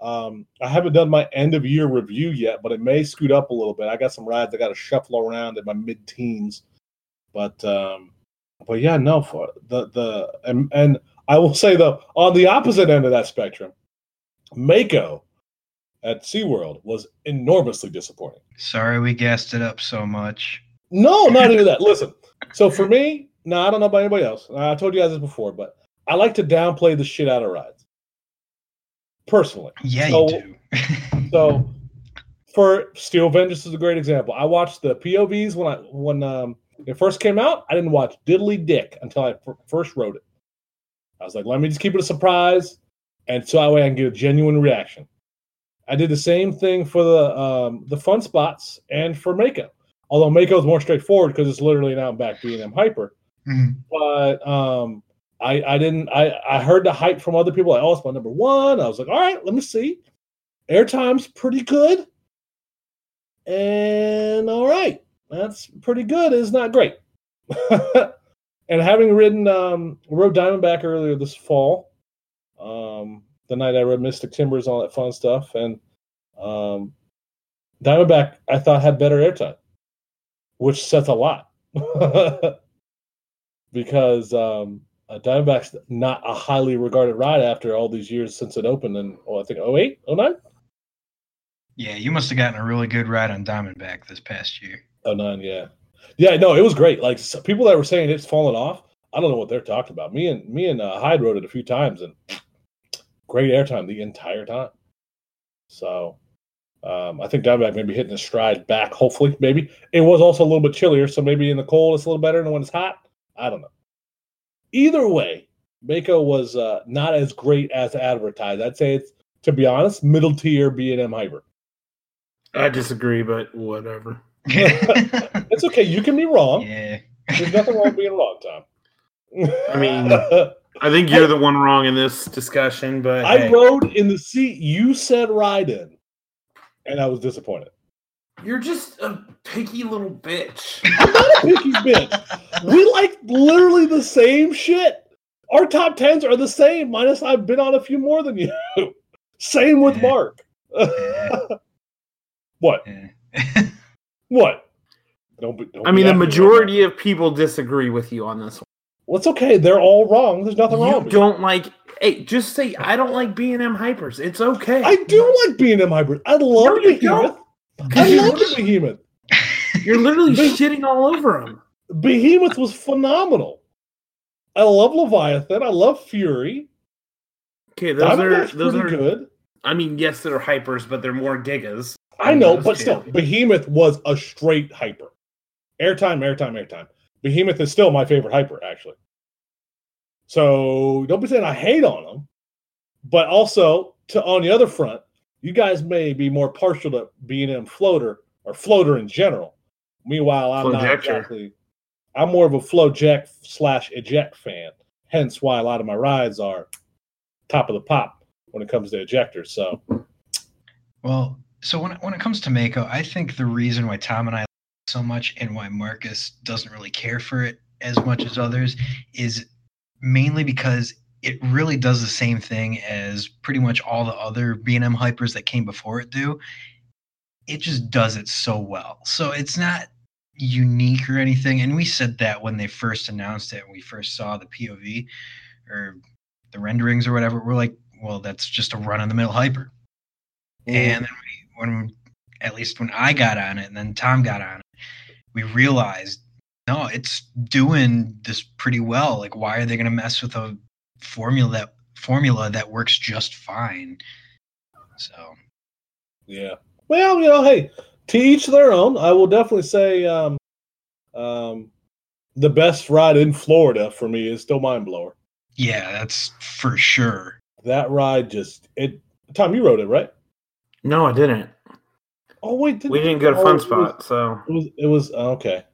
Um, I haven't done my end of year review yet, but it may scoot up a little bit. I got some rides I got to shuffle around in my mid teens, but um, but yeah, no, for the the and, and I will say though, on the opposite end of that spectrum, Mako at SeaWorld was enormously disappointing. Sorry we gassed it up so much. No, not even that. Listen, so for me, no, I don't know about anybody else. I told you guys this before, but I like to downplay the shit out of rides personally. Yeah, so, you do. so for Steel Vengeance is a great example. I watched the POVs when I when um, it first came out. I didn't watch diddly dick until I f- first wrote it. I was like, let me just keep it a surprise, and so that way I can get a genuine reaction. I did the same thing for the um, the fun spots and for Mako. Although Mako is more straightforward because it's literally an out and back B&M hyper. Mm-hmm. But um, I, I didn't I, I heard the hype from other people. Like oh it's my number one. I was like all right let me see. Airtime's pretty good. And all right. That's pretty good. It's not great. And having ridden um rode Diamondback earlier this fall um the night I rode Mystic Timbers all that fun stuff. And um Diamondback I thought had better airtime which says a lot because um Diamondback's not a highly regarded ride after all these years since it opened in, oh, I think 08, 09? Yeah, you must have gotten a really good ride on Diamondback this past year. 09, yeah. Yeah, no, it was great. Like people that were saying it's fallen off, I don't know what they're talking about. Me and me and uh, Hyde rode it a few times and great airtime the entire time. So um, I think Diamondback maybe hitting a stride back, hopefully, maybe. It was also a little bit chillier, so maybe in the cold it's a little better than when it's hot. I don't know. Either way, Mako was uh, not as great as advertised. I'd say it's, to be honest, middle tier B&M Hyper. I disagree, but whatever. it's okay. You can be wrong. Yeah. There's nothing wrong with being wrong, Tom. I mean, I think you're the one wrong in this discussion, but I hey. rode in the seat you said ride in, and I was disappointed. You're just a picky little bitch. I'm not a picky bitch. We like literally the same shit. Our top tens are the same, minus I've been on a few more than you. same with eh. Mark. what? Eh. what? Don't be, don't I mean, the majority of people disagree with you on this one. Well, it's okay. They're all wrong. There's nothing you wrong. You don't like. Hey, just say I don't like B and M hypers. It's okay. I do like B and M hypers. I love no, Behemoth. I love Behemoth. You're literally shitting all over him. Behemoth was phenomenal. I love Leviathan. I love Fury. Okay, those are those are good. I mean, yes, they're hypers, but they're more gigas. I know, but two. still, Behemoth was a straight hyper. Airtime, airtime, airtime. Behemoth is still my favorite hyper, actually. So don't be saying I hate on them, but also to on the other front, you guys may be more partial to B&M floater or floater in general. Meanwhile, I'm flow not exactly. I'm more of a FloJect slash eject fan. Hence why a lot of my rides are top of the pop when it comes to ejectors. So, well, so when when it comes to Mako, I think the reason why Tom and I so much and why Marcus doesn't really care for it as much as others is mainly because it really does the same thing as pretty much all the other B&M hypers that came before it do. It just does it so well. So it's not unique or anything. And we said that when they first announced it, we first saw the POV or the renderings or whatever. We're like, well, that's just a run of the mill hyper. Mm. And then we, when, at least when I got on it and then Tom got on it, we realized, no, it's doing this pretty well. Like, why are they going to mess with a formula that formula that works just fine. So, yeah. Well, you know, hey, to each their own. I will definitely say, um, um, the best ride in Florida for me is still Mine Blower. Yeah, that's for sure. That ride just it. Tom, you rode it, right? No, I didn't. Oh wait, did we didn't get a fun spot, was, so it was. It was okay.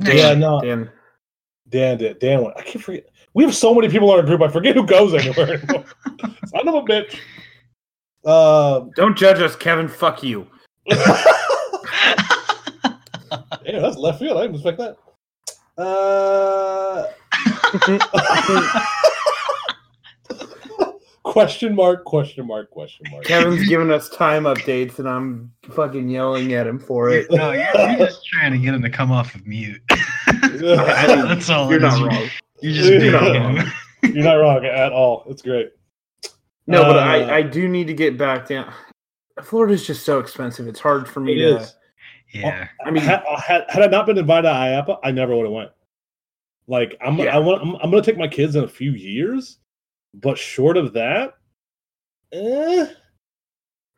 Dan, yeah, no. Dan, Dan, Dan, Dan. I can't forget. We have so many people in our group. I forget who goes anywhere. Son of a bitch. Uh, Don't judge us, Kevin. Fuck you. yeah, that's left field. I didn't expect that. Uh, question mark, question mark, question mark. Kevin's giving us time updates, and I'm fucking yelling at him for it. No, you're, you're just trying to get him to come off of mute. That's all. You're not wrong. You just You're not wrong. You're not wrong at all. It's great. No, but I, uh, I do need to get back down. Florida's just so expensive. It's hard for me to. Is. Yeah. I mean, had, had, had I not been invited to IAAPA, I never would have went. Like I'm, yeah. I want, I'm, I'm going to take my kids in a few years, but short of that, eh.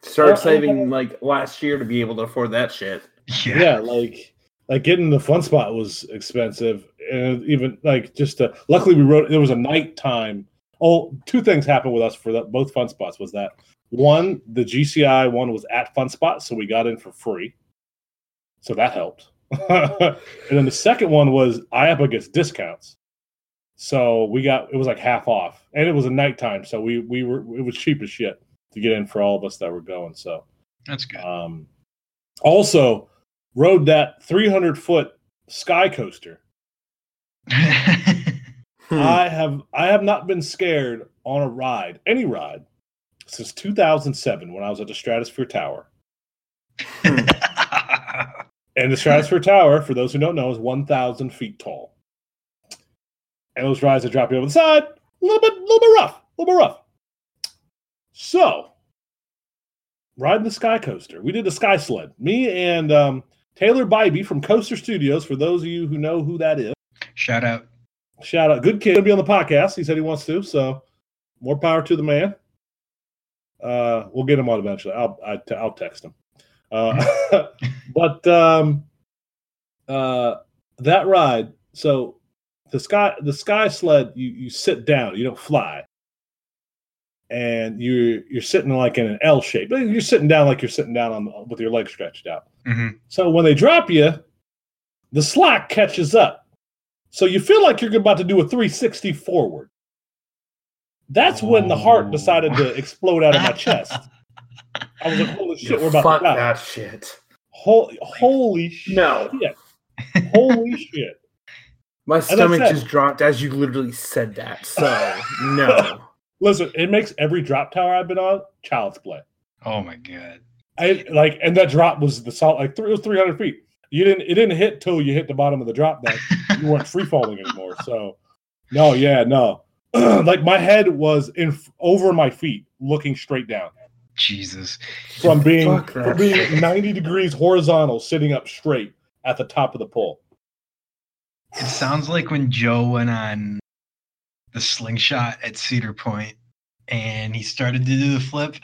Start saving like last year to be able to afford that shit. Yeah, yeah like like getting the fun spot was expensive, and even like just to, luckily we wrote there was a nighttime. Oh, two things happened with us for that both fun spots was that one the GCI one was at fun spot, so we got in for free, so that helped. and then the second one was IAAPA gets discounts, so we got it was like half off, and it was a nighttime, so we we were it was cheap as shit to get in for all of us that were going. So that's good. Um, also rode that 300 foot sky coaster Hmm. I have I have not been scared on a ride, any ride, since 2007 when I was at the Stratosphere Tower. Hmm. and the Stratosphere Tower, for those who don't know, is 1,000 feet tall. And those rides that drop you over the side, a little bit, a little bit rough, a little bit rough. So, riding the Sky Coaster, we did the Sky Sled. Me and um, Taylor Bybee from Coaster Studios. For those of you who know who that is, shout out. Shout out. Good kid. Gonna be on the podcast. He said he wants to. So more power to the man. Uh, we'll get him on eventually. I'll I, will i will text him. Uh, but um, uh, that ride. So the sky the sky sled. You you sit down. You don't fly. And you're you're sitting like in an L shape. You're sitting down like you're sitting down on with your legs stretched out. Mm-hmm. So when they drop you, the slack catches up so you feel like you're about to do a 360 forward. That's oh. when the heart decided to explode out of my chest. I was like, holy shit, we're about fuck to die. that shit. Holy, holy shit. No. holy shit. My stomach just dropped as you literally said that. So, no. Listen, it makes every drop tower I've been on child's play. Oh my god. I like, and that drop was the salt like three, it was 300 feet you didn't it didn't hit till you hit the bottom of the drop deck. you weren't free falling anymore. So no, yeah, no. like my head was in over my feet, looking straight down. Jesus. From being from being 90 degrees horizontal, sitting up straight at the top of the pole. It sounds like when Joe went on the slingshot at Cedar Point and he started to do the flip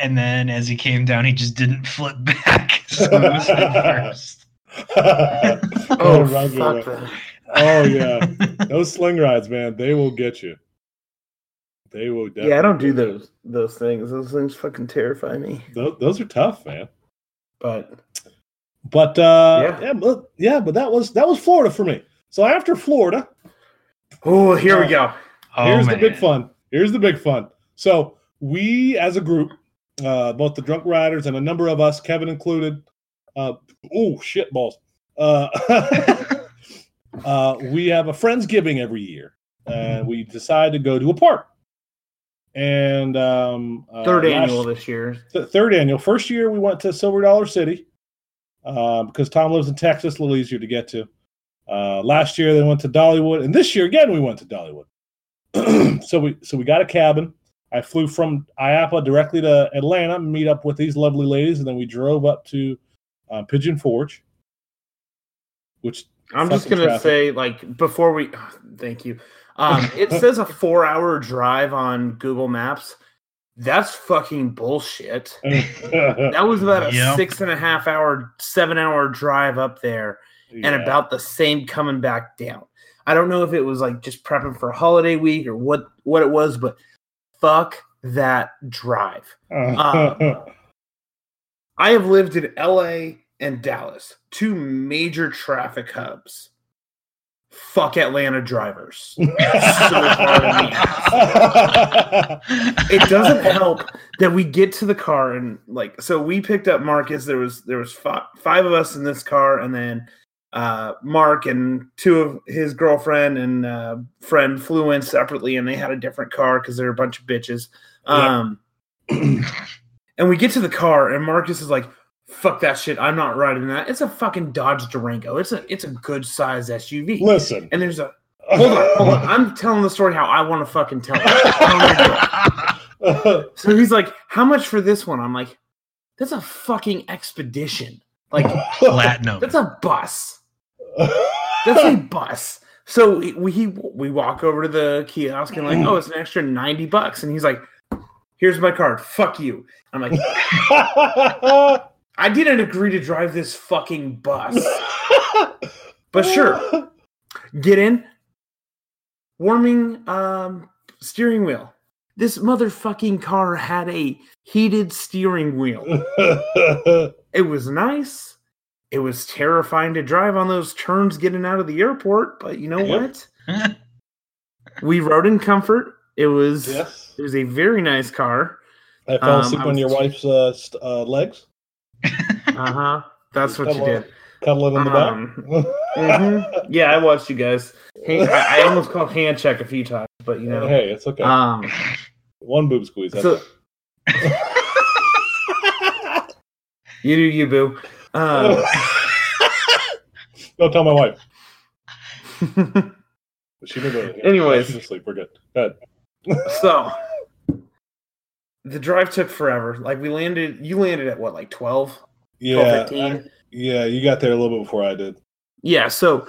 and then as he came down, he just didn't flip back. So it was first. oh, fuck oh yeah, those sling rides, man, they will get you. They will. Yeah, I don't do those those things. Those things fucking terrify me. Those, those are tough, man. But, but uh, yeah, yeah, but, yeah, but that was that was Florida for me. So after Florida, oh, here uh, we go. Here's oh, the big fun. Here's the big fun. So we, as a group, uh, both the drunk riders and a number of us, Kevin included. Uh, oh shit balls! Uh, uh, we have a friendsgiving every year, and we decided to go to a park. And um, uh, Third last- annual this year. th- third annual. First year we went to Silver Dollar City uh, because Tom lives in Texas, a little easier to get to. Uh, last year they went to Dollywood, and this year again we went to Dollywood. so we so we got a cabin. I flew from IAAPA directly to Atlanta, meet up with these lovely ladies, and then we drove up to uh, Pigeon Forge, which I'm just gonna traffic. say, like, before we, thank you. Um, it says a four-hour drive on Google Maps. That's fucking bullshit. That was about a Yep. six and a half hour, seven-hour drive up there, and about the same coming back down. I don't know if it was like just prepping for holiday week or what what it was, but fuck that drive. uh, I have lived in LA and Dallas, two major traffic hubs. Fuck Atlanta drivers. It doesn't help that we get to the car and like so we picked up Marcus. There was there was five, five of us in this car, and then uh, Mark and two of his girlfriend and uh, friend flew in separately, and they had a different car because they're a bunch of bitches. Um, and we get to the car, and Marcus is like, "Fuck that shit! I'm not riding that. It's a fucking Dodge Durango. It's a it's a good size SUV." Listen. And there's a hold on, hold on. I'm telling the story how I want to fucking tell it. I wanna do it. So he's like, "How much for this one?" I'm like, "That's a fucking expedition. Like Platinum. that's a bus. That's a bus." So we we, he, we walk over to the kiosk and like, "Oh, it's an extra ninety bucks," and he's like, "Here's my card. Fuck you." I'm like, "I didn't agree to drive this fucking bus, but sure." Get in. Warming um steering wheel. This motherfucking car had a heated steering wheel. It was nice. It was terrifying to drive on those turns getting out of the airport, but you know what? We rode in comfort. It was yes. it was a very nice car. I fell Um, asleep I on your wife's uh, uh, legs, Uh-huh. That's what you did. cuddling in the Um, back. mhm. Yeah, I watched you guys. Hey, I, I almost called hand check a few times, but you know. Hey, it's okay. Um One boob squeeze. That's so you do you boo. Um, Don't tell my wife. She may go. Anyways. she's asleep. We're good. Good. so the drive took forever. Like we landed you landed at what, like 12? 12, Yeah, 15? I- yeah. You got there a little bit before I did. Yeah, so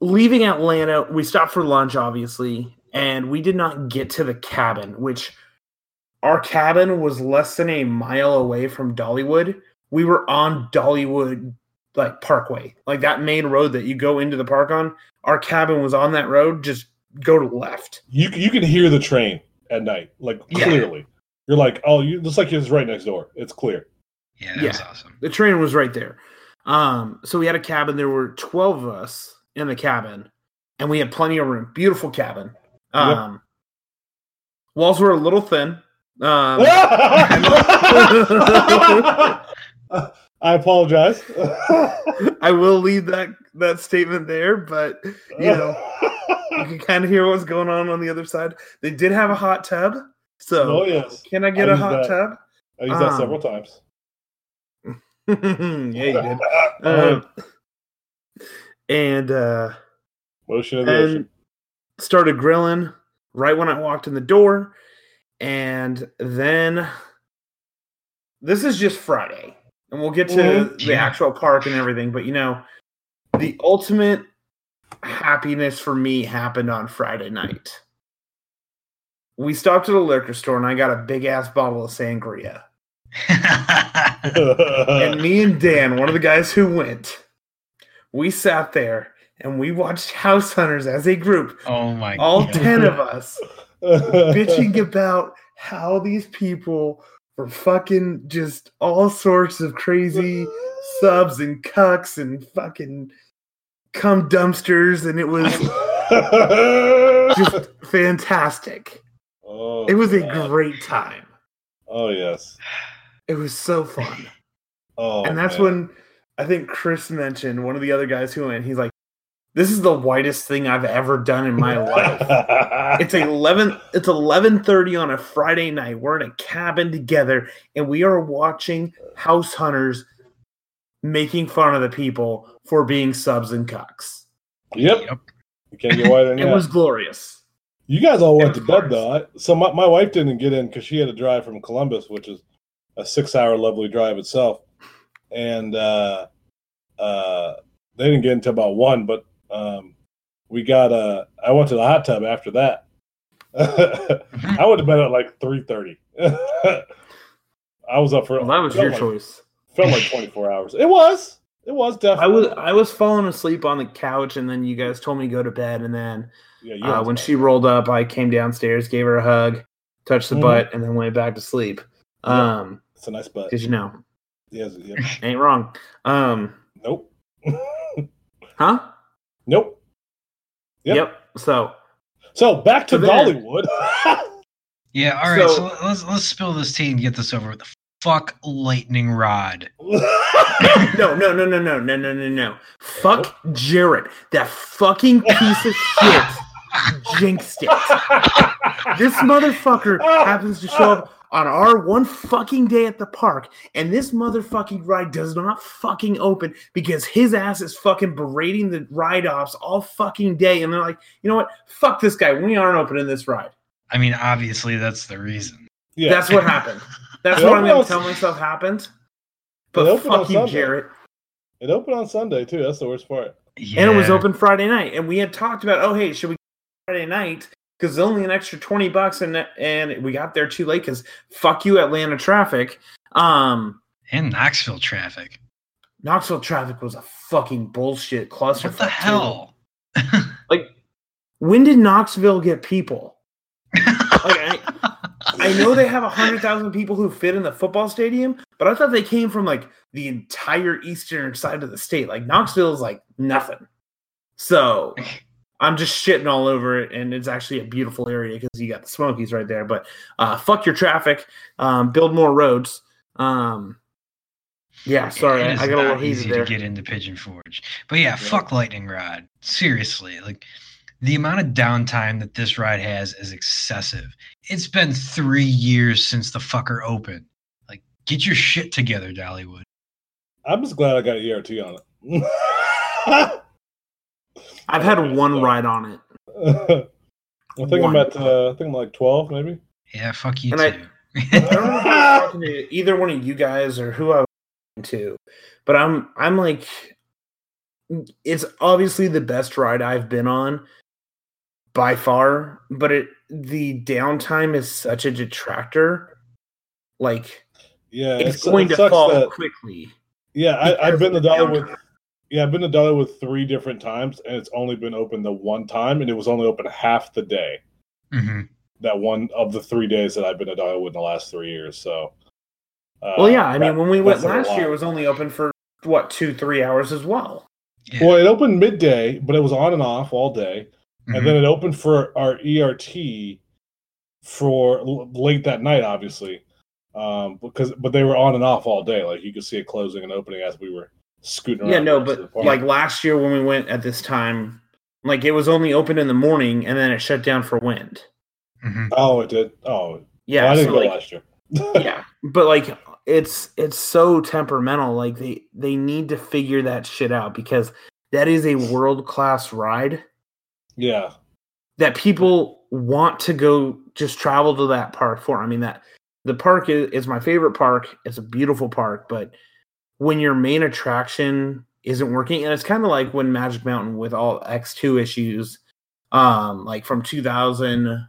leaving Atlanta, we stopped for lunch, obviously, and we did not get to the cabin, which our cabin was less than a mile away from Dollywood. We were on Dollywood like Parkway, like that main road that you go into the park on. Our cabin was on that road. Just go to left. You you can hear the train at night, like Yeah. Clearly. You're like, oh, you looks like it's right next door. It's clear. Yeah, that Yeah. was awesome. The train was right there. Um, so we had a cabin. There were twelve of us in the cabin, and we had plenty of room. Beautiful cabin. Um, walls were a little thin. Um, I apologize. I will leave that that statement there, but you know you can kind of hear what's going on on the other side. They did have a hot tub, so oh yes, can I get I a hot that. I used that Um, several times. yeah, you did. Um, and uh, Motion of the and ocean. started grilling right when I walked in the door. And then this is just Friday, and we'll get to Mhm. the actual park and everything. But you know, the ultimate happiness for me happened on Friday night. We stopped at a liquor store, and I got a big ass bottle of sangria. And me and Dan, one of the guys who went, we sat there and we watched House Hunters as a group oh my all god. 10 of us bitching about how these people were fucking just all sorts of crazy subs and cucks and fucking cum dumpsters and it was just fantastic oh, it was a great time Oh yes. it was so fun Oh, and that's man. when i think chris mentioned one of the other guys who went he's like This is the whitest thing I've ever done in my life. It's eleven. It's eleven thirty on a Friday night. We're in a cabin together, and we are watching House Hunters making fun of the people for being subs and cucks. Yep. Yep. You can't get whiter than It was glorious. You guys all went to bed though. I, so my, my wife didn't get in because she had to drive from Columbus, which is a six hour lovely drive itself. And uh, uh, they didn't get into about one, but um, we got uh, I went to the hot tub after that. I would have been at like three thirty. I was up for Well, that was felt your like- choice. Felt like twenty four hours. It was. It was I was I was falling asleep on the couch, and then you guys told me to go to bed, and then Yeah, uh, when to she rolled up, I came downstairs, gave her a hug, touched the Mhm. butt, and then went back to sleep. Yeah. Um, It's a nice butt. because you know, Yes, yeah. ain't wrong. Um, Nope. huh? nope. Yep. Yep. So So back to So Dollywood. Yeah, all right. So, So- let's let's spill this tea and get this over with. Fuck lightning rod. no, no, no, no, no, no, no, no, no. Fuck Jarrett, that fucking piece of shit. Jinxed it. This motherfucker happens to show up on our one fucking day at the park, and this motherfucking ride does not fucking open because his ass is fucking berating the ride offs all fucking day, and they're like, you know what? Fuck this guy. We aren't opening this ride. I mean, obviously that's the reason. yeah. That's what happened. That's It what I'm opened gonna tell myself happened. But fuck you, Sunday. Jarrett. It opened on Sunday too. That's the worst part. Yeah. and it was open Friday night. And we had talked about, oh hey, should we go Friday night? Because only an extra twenty bucks, and and we got there too late. Because fuck you, Atlanta traffic. Um, and Knoxville traffic. Knoxville traffic was a fucking bullshit cluster. What the hell? Like, when did Knoxville get people? Like, I, I know they have a hundred thousand people who fit in the football stadium, but I thought they came from like the entire eastern side of the state. Like Knoxville is like nothing. So I'm just shitting all over it, and it's actually a beautiful area because you got the Smokies right there. But uh, fuck your traffic, um, build more roads. Um, yeah, sorry, It I, got a little easy there. to get into Pigeon Forge. But yeah, fuck lightning rod. Seriously, like the amount of downtime that this ride has is excessive. It's been three years since the fucker opened. Like, get your shit together, Dollywood. I'm just glad I got a ERT on it. I've had one ride on it. I think I'm at uh, I think I'm like 12 maybe. Yeah, fuck you And too. I don't know if I was talking to either one of you guys or who I was talking to, but I'm I'm like, it's obviously the best ride I've been on by far, but it the downtime is such a detractor. Like Yeah, it's it's going it to sucks fall that- quickly. yeah, I, I've been the dollar downtime. Yeah, I've been to Dollywood three different times, and it's only been open the one time, and it was only open half the day. hmm That one of the three days that I've been to Dollywood in the last three years. So, uh, Well, yeah, I that- mean, when we went last year, it was only open for what two, three hours as well. Yeah. well, it opened midday, but it was on and off all day. Mhm. and then it opened for our ERT for l- late that night, obviously, um, because but they were on and off all day. Like you could see it closing and opening as we were scooting around. Yeah, no, the rest of but like last year when we went at this time, like it was only open in the morning and then it shut down for wind. Mhm. oh, it did. Oh, Yeah, well, I didn't so, go like, last year. yeah, but like it's it's so temperamental. Like they they need to figure that shit out because that is a world class ride yeah, that people want to go just travel to that park for. I mean that the park is, is my favorite park. It's a beautiful park, but when your main attraction isn't working, and it's kind of like when Magic Mountain with all X2 issues, um, like from 2000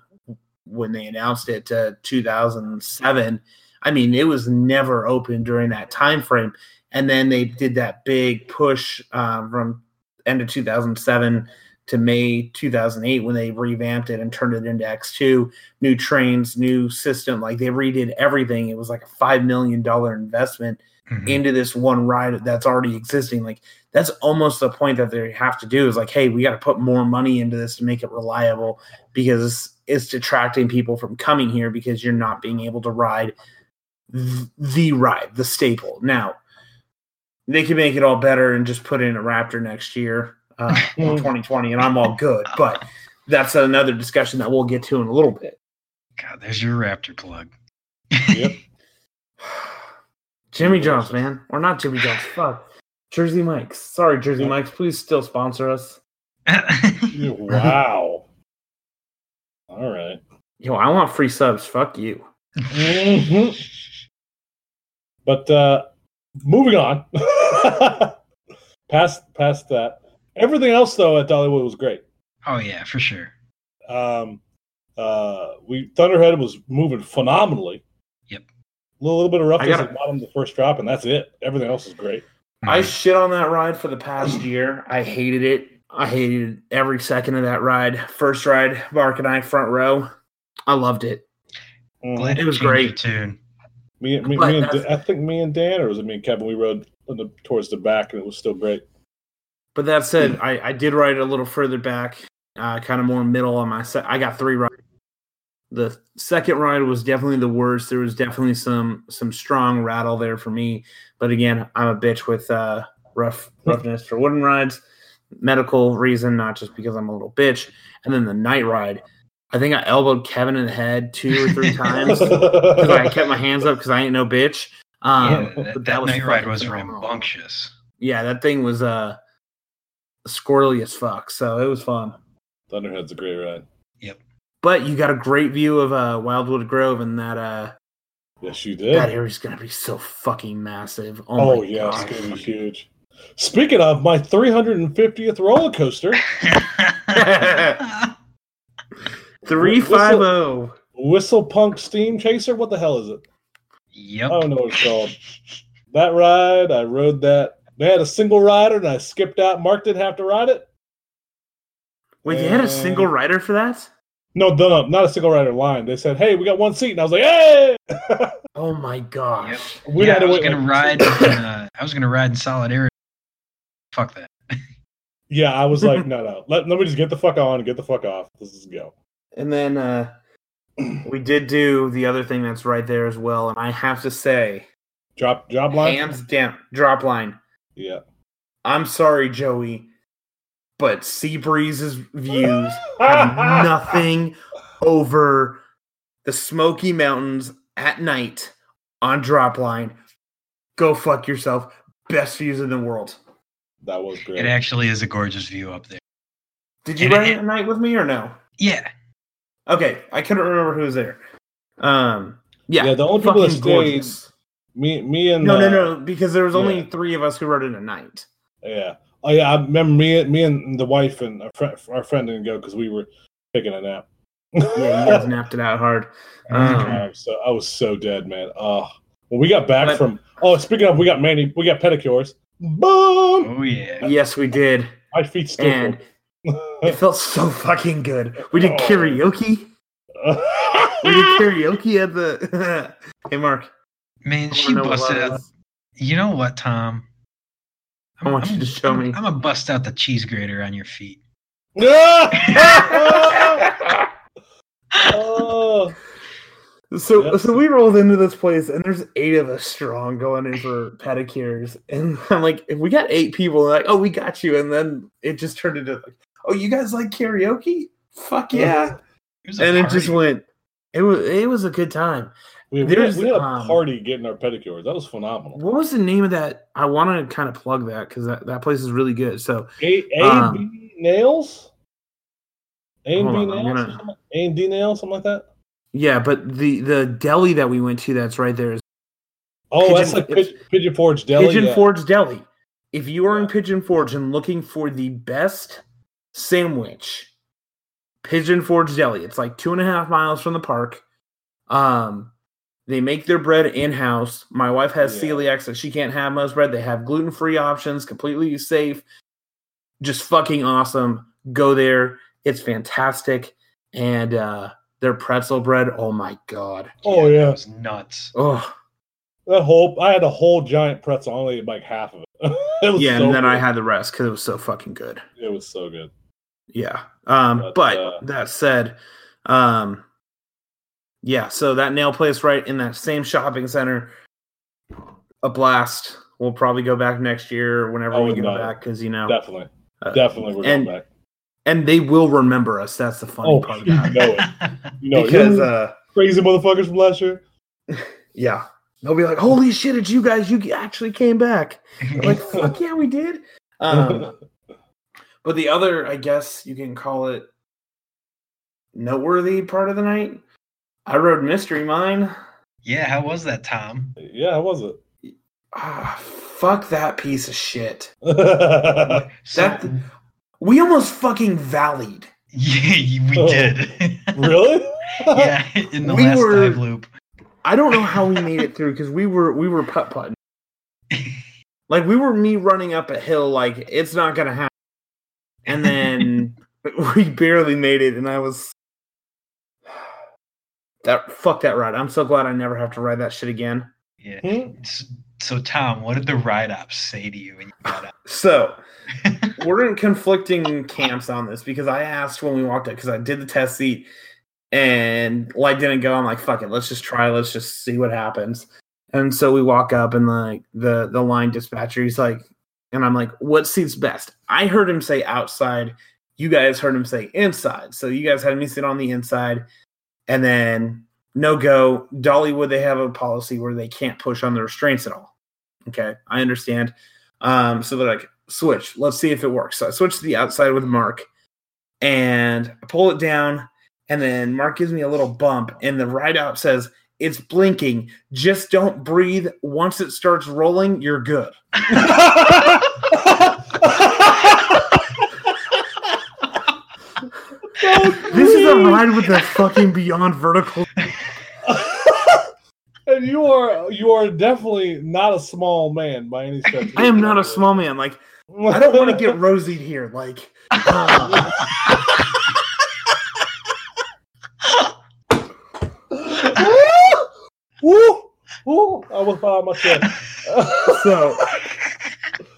when they announced it to 2007. I mean, it was never open during that time frame, and then they did that big push um, from end of 2007 to May 2008 when they revamped it and turned it into X2, new trains, new system. Like they redid everything. It was like a five million dollar investment Mhm. into this one ride that's already existing. Like that's almost the point that they have to do is like, hey, we got to put more money into this to make it reliable because it's detracting people from coming here because you're not being able to ride th- the ride, the staple. Now, they can make it all better and just put in a Raptor next year. Uh, in 2020, and I'm all good. But that's another discussion that we'll get to in a little bit. God, there's your Raptor plug. Yep. Jimmy John's, man, or not Jimmy John's? Fuck, Jersey Mike's. Sorry, Jersey Yep. Mike's. Please still sponsor us. wow. All right. Yo, I want free subs. Fuck you. Mhm. But uh, moving on, past past that, everything else though at Dollywood was great. oh yeah, for sure. Um, uh, we Thunderhead was moving phenomenally. Yep. A little, little bit of roughness gotta- at the bottom of the first drop, and that's it. Everything else is great. I shit on that ride for the past year. I hated it. I hated every second of that ride. First ride, Mark and I front row. I loved it. Mhm. Glad It was great. Tune. Me, me, me and that's- I think me and Dan, or was it me and Kevin? We rode on the, towards the back, and it was still great. But that said, I, I did ride it a little further back, uh, kind of more middle on my set. I got three rides. The second ride was definitely the worst. There was definitely some some strong rattle there for me. But again, I'm a bitch with uh, rough roughness for wooden rides. Medical reason, not just because I'm a little bitch. And then the night ride, I think I elbowed Kevin in the head two or three times because I kept my hands up because I ain't no bitch. Um, yeah, that, but that, that was night ride was phenomenal. rambunctious. yeah, that thing was uh squirrely as fuck. So it was fun. Thunderhead's a great ride. Yep. But you got a great view of uh Wildwood Grove and that uh Yes, you did. that area's gonna be so fucking massive. Oh, Oh, my yeah, it's gonna be huge. Speaking of my 350th roller coaster, Three five oh. Whistle Punk Steam Chaser. What the hell is it? yep. I don't know what it's called. That ride, I rode that. They had a single rider, and I skipped out. Mark didn't have to ride it. Wait, they had a single rider for that? No, no, no, not a single rider line. They said, "Hey, we got one seat," and I was like, "Hey!" Oh my gosh. we yeah, had I to was wait, gonna like- ride. In, uh, I was gonna ride in solidarity. Fuck that. Yeah, I was like, "No, no, let, let me just get the fuck on, and get the fuck off. Let's just go." And then uh we did do the other thing that's right there as well, and I have to say, Drop, job line. hands down, drop line. Yeah. I'm sorry, Joey, but Seabreeze's views have nothing over the Smoky Mountains at night on Dropline. Go fuck yourself. Best views in the world. That was great. It actually is a gorgeous view up there. Did you And ride it- it at night with me or no? Yeah. Okay, I couldn't remember who was there. Um, yeah, Yeah, the only people that fucking stayed- gorgeous. Me, me, and No, uh, no, no, because there was only yeah. three of us who rode it a night. Yeah. Oh yeah, I remember me, me and the wife and our friend, our friend didn't go because we were taking a nap. Yeah, you guys napped it out hard. Um, I was so I was so dead, man. Oh, when we got back But- from oh, speaking of, we got mani, we got pedicures. Boom! Oh yeah. yes, we did, My feet still. and it felt so fucking good. We did Oh. karaoke. We did karaoke at the. hey, Mark. Man, she wanna know what busted it out. You know what, Tom? I want you to show I'm, me. I'm gonna bust out the cheese grater on your feet. oh, So, Yep. so we rolled into this place, and there's eight of us strong going in for pedicures, and I'm like, if we got eight people, like, oh, we got you, and then it just turned into like, oh, you guys like karaoke? Fuck yeah! It was a and it just went. It was it was a good time. We, we, had, we had a um, party getting our pedicures. That was phenomenal. What was the name of that? I want to kind of plug that because that, that place is really good. So A A Um, B nails. A and B on, nails. gonna- A and D nails, something like that. yeah, but the the deli that we went to that's right there is Oh, Pigeon- that's like Pigeon, Pigeon Forge Deli. Pigeon yeah. Forge Deli. If you are in Pigeon Forge and looking for the best sandwich, Pigeon Forge Deli. It's like two and a half miles from the park. Um, they make their bread in house. My wife has Yeah. celiac, so she can't have most bread. They have gluten free options, completely safe. Just fucking awesome. Go there. It's fantastic. And uh their pretzel bread. Oh my god. Oh, that yeah. was nuts. Oh That whole I had a whole giant pretzel. I only ate like half of it. it was yeah, so and then I had the rest because it was so fucking good. it was so good. Yeah. Um, But, but uh, that said, um, yeah, so that nail place right in that same shopping center, a blast. We'll probably go back next year whenever I we would go love back because you know, Definitely. Uh, Definitely, we're and- going back. and they will remember us. That's the funny Oh, part you about it. know it. You know, because you uh, crazy motherfuckers from last year. yeah, they'll be like, "Holy shit, it's you guys! You actually came back!" I'm like, "Fuck yeah, we did." Um, but the other, I guess you can call it noteworthy part of the night. I rode Mystery Mine. yeah, how was that, Tom? yeah, how was it? Ah, fuck that piece of shit. So, That we almost fucking valleyed. yeah, we Oh. did. really? yeah, in the We last were- dive loop. I don't know how we made it through because we were we were putt putting. Like we were me running up a hill like it's not gonna happen. And then we barely made it and I was that fuck that ride. I'm so glad I never have to ride that shit again. Yeah. Hmm? So, Tom, what did the ride ops say to you when you got out? So we're in conflicting camps on this because I asked when we walked up because I did the test seat and light didn't go. I'm like, fuck it, let's just try, let's just see what happens. And so we walk up and like the the line dispatcher, he's like, and I'm like, what seat's best? I heard him say outside. You guys heard him say inside. So you guys had me sit on the inside, and then no go. Dollywood, they have a policy where they can't push on the restraints at all. Okay, I understand. Um, so they're like, switch. Let's see if it works. So I switch to the outside with Mark, and I pull it down, and then Mark gives me a little bump, and the ride out says it's blinking. Just don't breathe. Once it starts rolling, you're good. This is a ride with the fucking beyond vertical. and you are you are definitely not a small man by any stretch. I am not a small man. Like I don't want to get rosied here. Like uh, Woo! Woo! I was by my chest. so,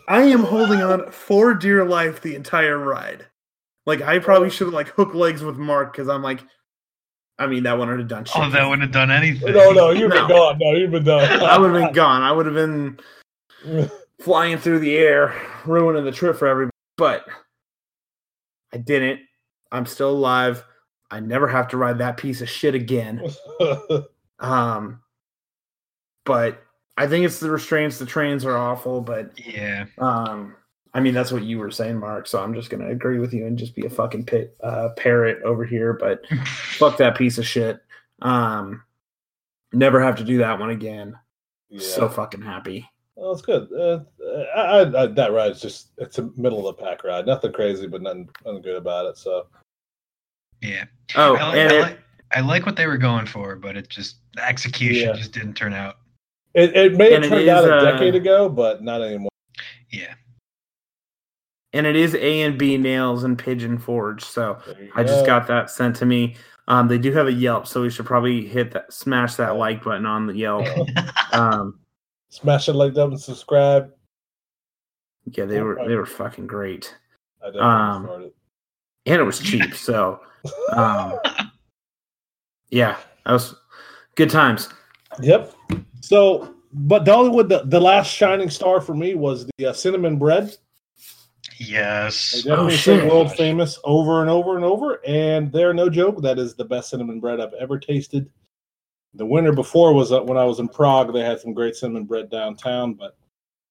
I am holding on for dear life the entire ride. Like I probably should have like hook legs with Mark because I'm like, I mean that wouldn't have done shit. Oh, that wouldn't have done anything. no, no, you've No. been gone. No, you've been done. I would have been gone. I would have been flying through the air, ruining the trip for everybody. But I didn't. I'm still alive. I never have to ride that piece of shit again. Um, but I think it's the restraints. The trains are awful, but Yeah. um, I mean that's what you were saying, Mark. So I'm just gonna agree with you and just be a fucking pit uh, parrot over here. But fuck that piece of shit. Um, never have to do that one again. yeah. So fucking happy. well, it's good. Uh, I, I, I, that ride's just it's a middle of the pack ride. Nothing crazy, but nothing, nothing good about it. So Yeah. Oh, I, like, and I, it, like, I like what they were going for, but it just the execution Yeah. just didn't turn out. it, it may have And turned is, out a uh, decade ago, but not anymore. Yeah. And it is A and B nails and Pigeon Forge. So I just got that sent to me. Um, they do have a Yelp, so we should probably hit that, smash that like button on the Yelp. Um, smash it like that and subscribe. yeah, they were they were fucking great, Um, started. and it was cheap. So um, yeah, that was good times. Yep. So, but Dollywood, the, the last shining star for me was the uh, cinnamon bread. They Yes. definitely Oh, say shit. world famous over and over and over, and they're no joke. That is the best cinnamon bread I've ever tasted. The winter before was uh, when I was in Prague. They had some great cinnamon bread downtown, but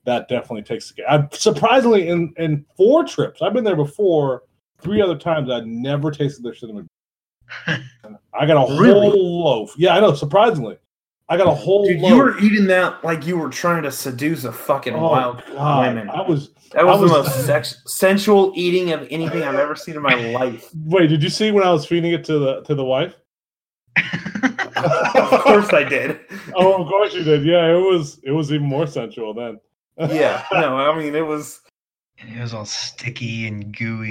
that definitely takes the cake. I surprisingly in in four trips I've been there before. Three other times I never tasted their cinnamon. bread. I got a Really? whole loaf. Yeah, I know. Surprisingly, I got a whole Dude, loaf. you were eating that like you were trying to seduce a fucking Oh, wild God. women. I was. That was, I was- the most sex- sensual eating of anything I've ever seen in my life. Wait, did you see when I was feeding it to the to the wife? of course I did. Oh, of course you did. Yeah, it was it was even more sensual then. Yeah, no, I mean it was. And it was all sticky and gooey.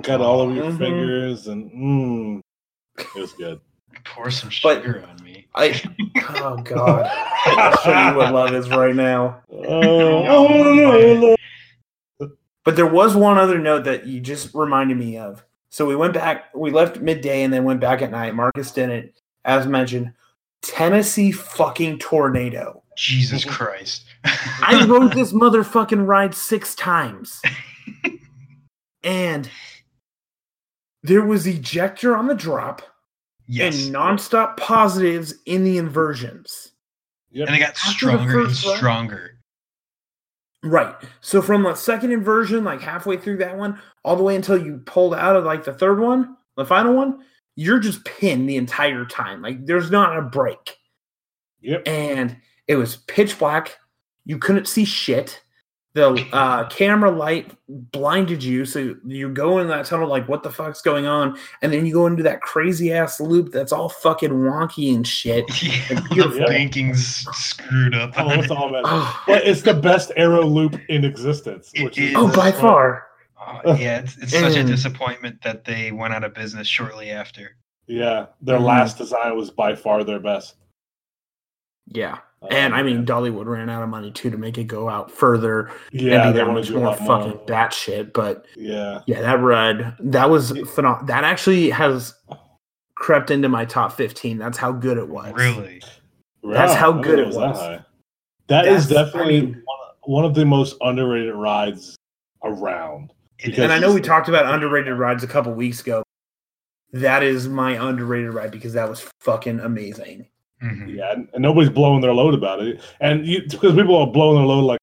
Mm, got all over your Mhm. fingers and mm, it was good. Pour some But- sugar on me. I. Oh God, I'll show you what love is right now. Oh, oh, oh, oh But there was one other note that you just reminded me of. So we went back, we left midday and then went back at night. Marcus didn't, as mentioned, Tennessee fucking tornado. Jesus Christ. I rode this motherfucking ride six times. and there was ejector on the drop Yes. and nonstop positives in the inversions. Yep. and it got After stronger and first run- stronger. Right. So from the second inversion, like halfway through that one, all the way until you pulled out of like the third one, the final one, you're just pinned the entire time. Like there's not a break. Yep. And it was pitch black. You couldn't see shit. The uh, camera light blinded you, so you go in that tunnel like, "What the fuck's going on?" And then you go into that crazy ass loop that's all fucking wonky and shit. Yeah, the banking's screwed up. Oh, it's all bad. Oh, But it's the best arrow loop in existence. Which is is. oh, by fun. far. Oh, yeah, it's, it's such a disappointment that they went out of business shortly after. Yeah, their Mhm. last design was by far their best. Yeah. Um, And I mean, yeah. Dollywood ran out of money too to make it go out further yeah, and be they that want much to do more lot fucking more. batshit. But Yeah, yeah, that ride that was phenomenal. That actually has crept into my top fifteen. That's how good it was. Really? That's Wow, how I good it was. high. That is That's- I definitely mean- one, of, the most underrated rides around. And I know we talked about underrated rides a couple weeks ago. That is my underrated ride because that was fucking amazing. Mhm. Yeah, and, and nobody's blowing their load about it. And you, because people are blowing their load like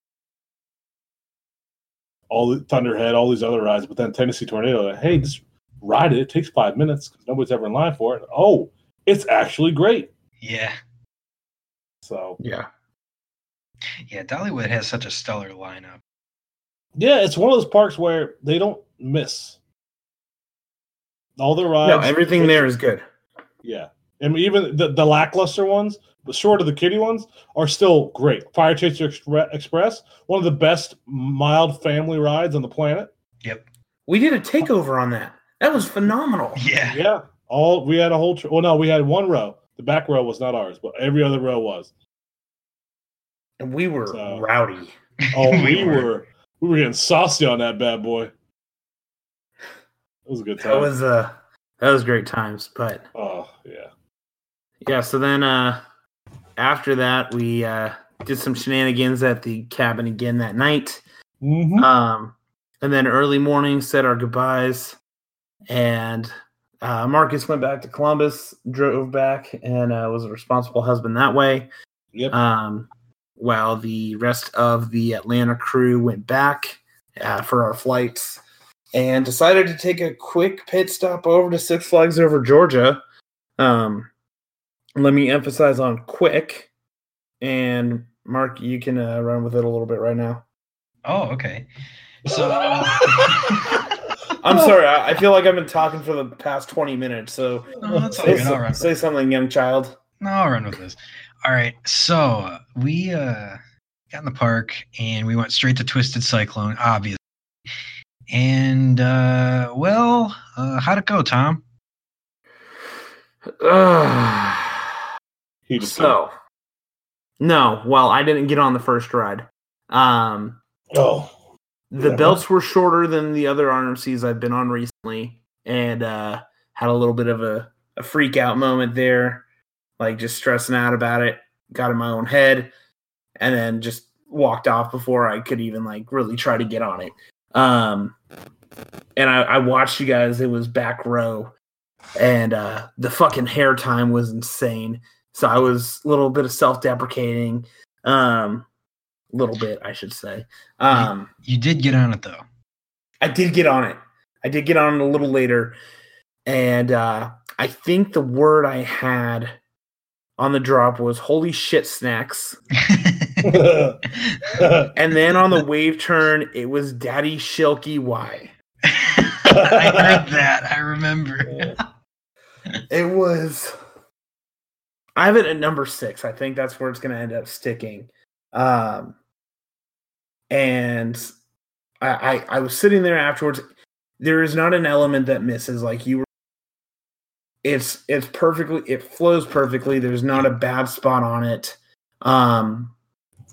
all the Thunderhead, all these other rides, but then Tennessee Tornado, like, hey, just ride it. It takes five minutes because nobody's ever in line for it. Oh, it's actually great. Yeah. So Yeah. Yeah, Dollywood has such a stellar lineup. yeah, it's one of those parks where they don't miss. All the rides. No, everything there is good. Yeah. I mean, even the, the lackluster ones, the short of the kitty ones, are still great. Fire Chaser Express, one of the best mild family rides on the planet. Yep. We did a takeover on that. That was phenomenal. Yeah. Yeah. All we had a whole. Tr- well, no, we had one row. The back row was not ours, but every other row was. And we were So- rowdy. Oh, we, were. we were getting saucy on that bad boy. It was a good time. That time. was uh that was great times. But oh yeah. Yeah, so then uh after that we uh did some shenanigans at the cabin again that night. Mm-hmm. Um and then early morning said our goodbyes and uh, Marcus went back to Columbus, drove back, and uh, was a responsible husband that way. Yep. Um, while the rest of the Atlanta crew went back uh, for our flights and decided to take a quick pit stop over to Six Flags over Georgia. Um, let me emphasize on quick. And Mark, you can uh, run with it a little bit right now. Oh, okay. So I'm sorry, I, I feel like I've been talking for the past 20 minutes. So No, say, good. I'll so- say something, young child. No, I'll run with this. All right. So uh, we uh, got in the park and we went straight to Twisted Cyclone, obviously. And uh, well, uh, how'd it go, Tom? He just so, no, well, I didn't get on the first ride. Um, oh the Yeah. belts were shorter than the other RMCs I've been on recently, and uh, had a little bit of a, a freak out moment there, like just stressing out about it. Got in my own head, and then just walked off before I could even like really try to get on it. Um, and I, I watched you guys. It was back row, and uh, the fucking hair time was insane. So I was a little bit of self deprecating, um, little bit I should say. Um, You did get on it though. I did get on it. I did get on it a little later, and uh, I think the word I had on the drop was "holy shit snacks," and then on the wave turn it was "daddy Schilke why." I heard that. I remember. It was. I have it at number six. I think that's where it's going to end up sticking. Um, and I, I, I was sitting there afterwards. There is not an element that misses. Like you were, it's it's perfectly. It flows perfectly. There's not a bad spot on it. Um,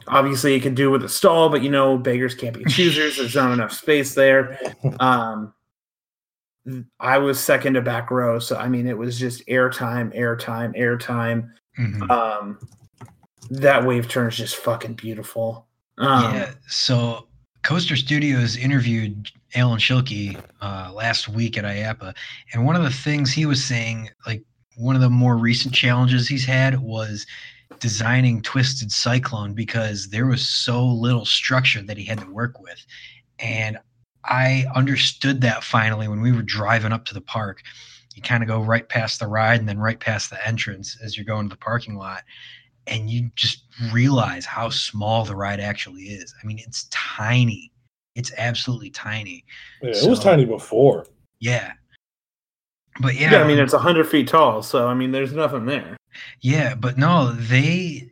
obviously it can do with a stall, but you know beggars can't be choosers. There's not enough space there. Um, I was second to back row, so I mean it was just airtime, airtime, airtime. Mhm. Um, that wave turn is just fucking beautiful. Um, yeah. So Coaster Studios interviewed Alan Schilke uh, last week at IAAPA, and one of the things he was saying, like one of the more recent challenges he's had, was designing Twisted Cyclone because there was so little structure that he had to work with, and I understood that finally when we were driving up to the park. You kind of go right past the ride and then right past the entrance as you're going to the parking lot and you just realize how small the ride actually is. I mean, it's tiny. It's absolutely tiny. Yeah, so, it was tiny before. Yeah. But yeah, yeah I mean, it's 100 feet tall. So, I mean, there's nothing there. Yeah. But no, they,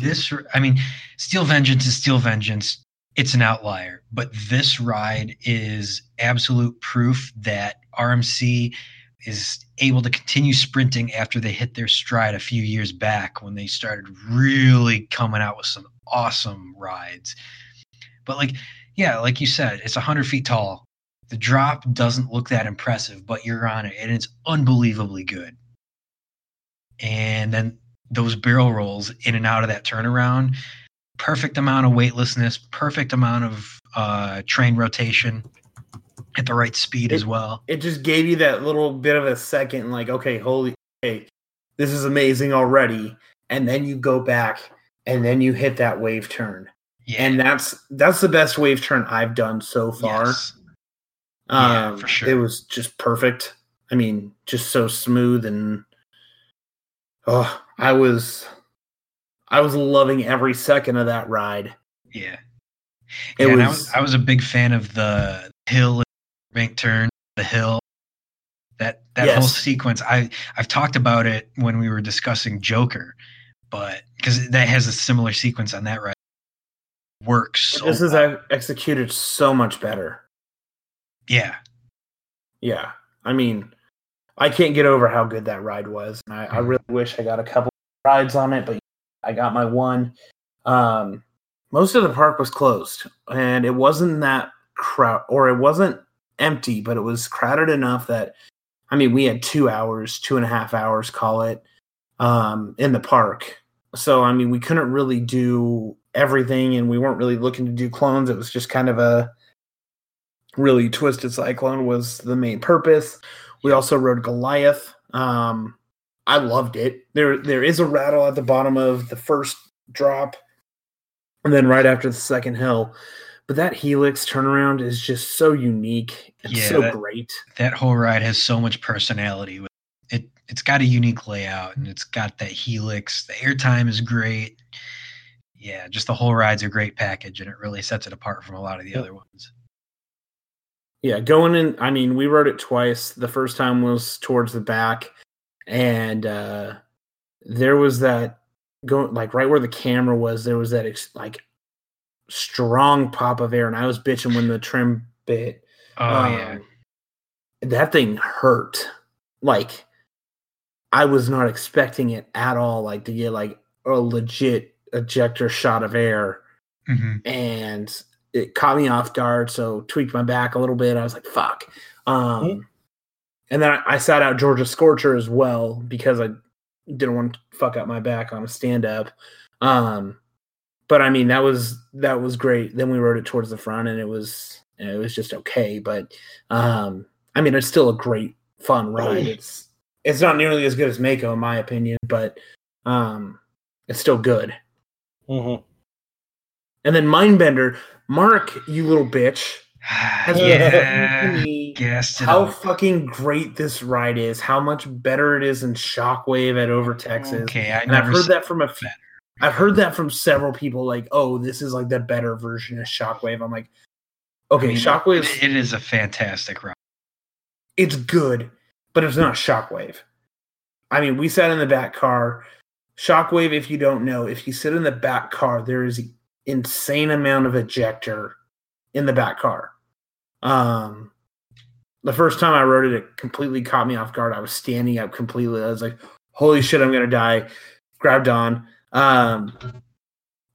this, I mean, Steel Vengeance is Steel Vengeance. It's an outlier. But this ride is absolute proof that RMC is able to continue sprinting after they hit their stride a few years back when they started really coming out with some awesome rides. But like, yeah, like you said, it's 100 feet tall. The drop doesn't look that impressive, but you're on it and it's unbelievably good. And then those barrel rolls in and out of that turnaround, perfect amount of weightlessness, perfect amount of uh, train rotation at the right speed it, as well. It just gave you that little bit of a second, like, okay, holy, hey, this is amazing already. And then you go back and then you hit that wave turn. Yeah. And that's that's the best wave turn I've done so far. Yes. Um, yeah, for sure. It was just perfect. I mean, just so smooth and oh, I was I was loving every second of that ride. Yeah. It yeah, was, I was I was a big fan of the hill bank turn, the hill. That that yes. whole sequence, I I've talked about it when we were discussing Joker, but because that has a similar sequence on that ride. Works. So this is well. executed so much better. Yeah. Yeah. I mean, I can't get over how good that ride was. I, I mm-hmm. really wish I got a couple rides on it, but I got my one. Um, most of the park was closed, and it wasn't that crowd, or it wasn't empty, but it was crowded enough that I mean, we had two hours, two and a half hours, call it, um, in the park. So I mean, we couldn't really do everything, and we weren't really looking to do clones. It was just kind of a really twisted cyclone was the main purpose. We also rode Goliath. Um, I loved it. There, there is a rattle at the bottom of the first drop, and then right after the second hill, but that helix turnaround is just so unique and yeah, so that, great. That whole ride has so much personality. It, it's got a unique layout and it's got that helix. The airtime is great. Yeah, just the whole ride's a great package, and it really sets it apart from a lot of the other ones. Yeah, going in. I mean, we rode it twice. The first time was towards the back, and uh there was that going like right where the camera was. There was that ex- like strong pop of air, and I was bitching when the trim bit. Oh um, yeah, that thing hurt. Like I was not expecting it at all. Like to get like a legit ejector shot of air, mm-hmm. and it caught me off guard. So tweaked my back a little bit. I was like, "Fuck." Um. And then I, I sat out Georgia Scorcher as well because I didn't want to fuck up my back on a stand up. Um, but I mean that was that was great. Then we rode it towards the front, and it was it was just okay. But um, I mean, it's still a great fun ride. It's it's not nearly as good as Mako in my opinion, but um, it's still good. Mm-hmm. And then Mindbender, Mark, you little bitch. Has yeah, how fucking great this ride is, how much better it is than Shockwave at Over Texas. Okay, I and I've heard that from a few. I've heard that from several people, like, "Oh, this is like the better version of Shockwave." I'm like, okay, I mean, Shockwave. It is a fantastic ride. It's good, but it's not Shockwave. I mean, we sat in the back car. Shockwave, if you don't know, if you sit in the back car, there is insane amount of ejector in the back car. Um, the first time I rode it, it completely caught me off guard. I was standing up completely. I was like, "Holy shit, I'm gonna die!" Grabbed on. Um,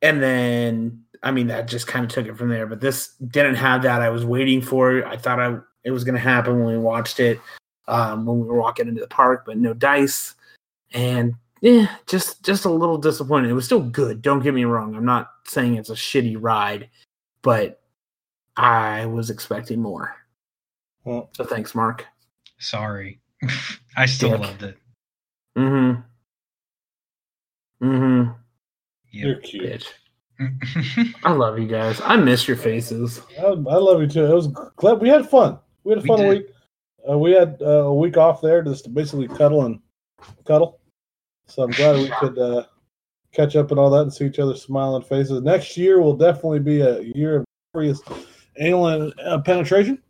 and then I mean that just kind of took it from there. But this didn't have that. I was waiting for it. I thought I it was going to happen when we watched it um, when we were walking into the park, but no dice. And yeah, just just a little disappointed. It was still good. Don't get me wrong. I'm not saying it's a shitty ride, but I was expecting more. Well, So thanks, Mark. Sorry. I still Dick. loved it. Mm-hmm. Mm-hmm. you're cute. Bitch. I love you guys. I miss your faces. I, I love you too. It was glad we had fun. We had a fun did. week. Uh, we had uh, a week off there just to basically cuddle and cuddle. So I'm glad we could uh, catch up and all that and see each other's smiling faces. Next year will definitely be a year of glorious anal uh, penetration.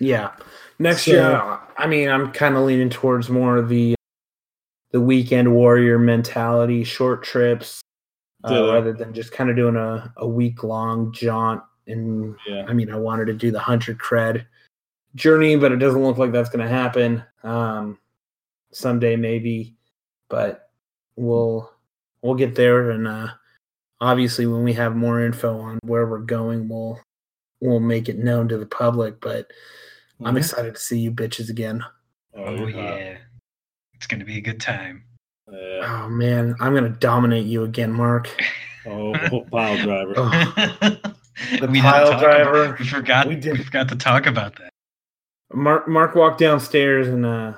Yeah. Next So- year, I mean, I'm kind of leaning towards more of the the weekend warrior mentality, short trips, uh, rather than just kind of doing a, a week long jaunt. And Yeah. I mean, I wanted to do the hundred cred journey, but it doesn't look like that's going to happen. Um, someday maybe, but we'll we'll get there. And uh, obviously, when we have more info on where we're going, we'll we'll make it known to the public. But I'm excited to see you bitches again. oh you're hot. yeah. It's gonna be a good time. Yeah. Oh man, I'm gonna dominate you again, Mark. Oh, pile driver. Oh. The we pile driver. About, we forgot. We We, did. forgot to talk about that. Mark Mark walked downstairs and uh,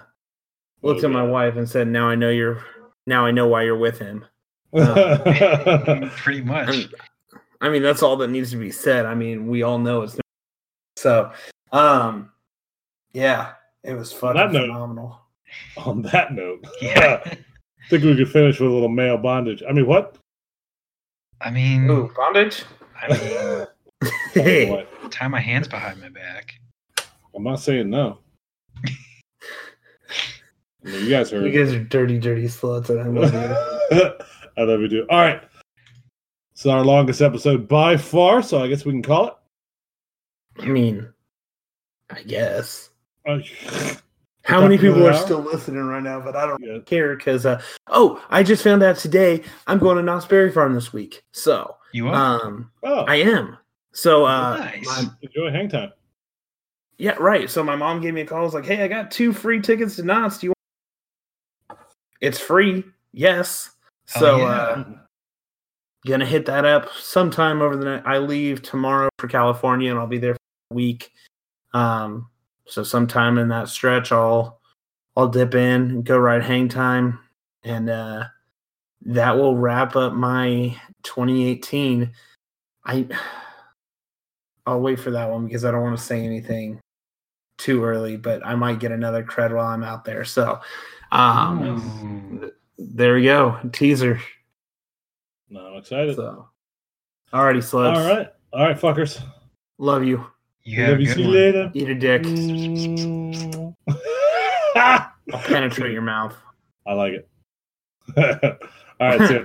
looked Oh, at my God. wife and said, "Now I know you're. Now I know why you're with him." Pretty much. And, I mean, that's all that needs to be said. I mean, we all know it's so. Um, yeah, it was fucking that note- phenomenal. On that note, Yeah. I think we could finish with a little male bondage. I mean, what? I mean, Ooh, bondage. I mean, Hey, What? tie my hands behind my back. I'm not saying no. I mean, you guys heard. you guys are dirty, dirty sluts, and I love you. I love you too. All right. It's our longest episode by far, so I guess we can call it. I mean, I guess. Uh, How many people are hour? still listening right now? But I don't yeah. care because uh oh i just found out today i'm going to knott's berry farm this week so You are? um Oh, i am so uh Nice. my- enjoy hang time. yeah right so my mom gave me a call was like hey i got two free tickets to knott's do you want it's free yes Hell so yeah. uh gonna hit that up sometime over the night i leave tomorrow for california and i'll be there for a week. Um so sometime in that stretch i'll i'll dip in and go ride hang time and uh that will wrap up my 2018 i i'll wait for that one because i don't want to say anything too early but i might get another cred while i'm out there. So um Ooh. there we go. Teaser No, I'm excited. so alrighty sluts All right. All right, fuckers. love you You have a Love you. good See you one. later. eat a dick Mm. i'll penetrate your mouth I like it. All right, see ya.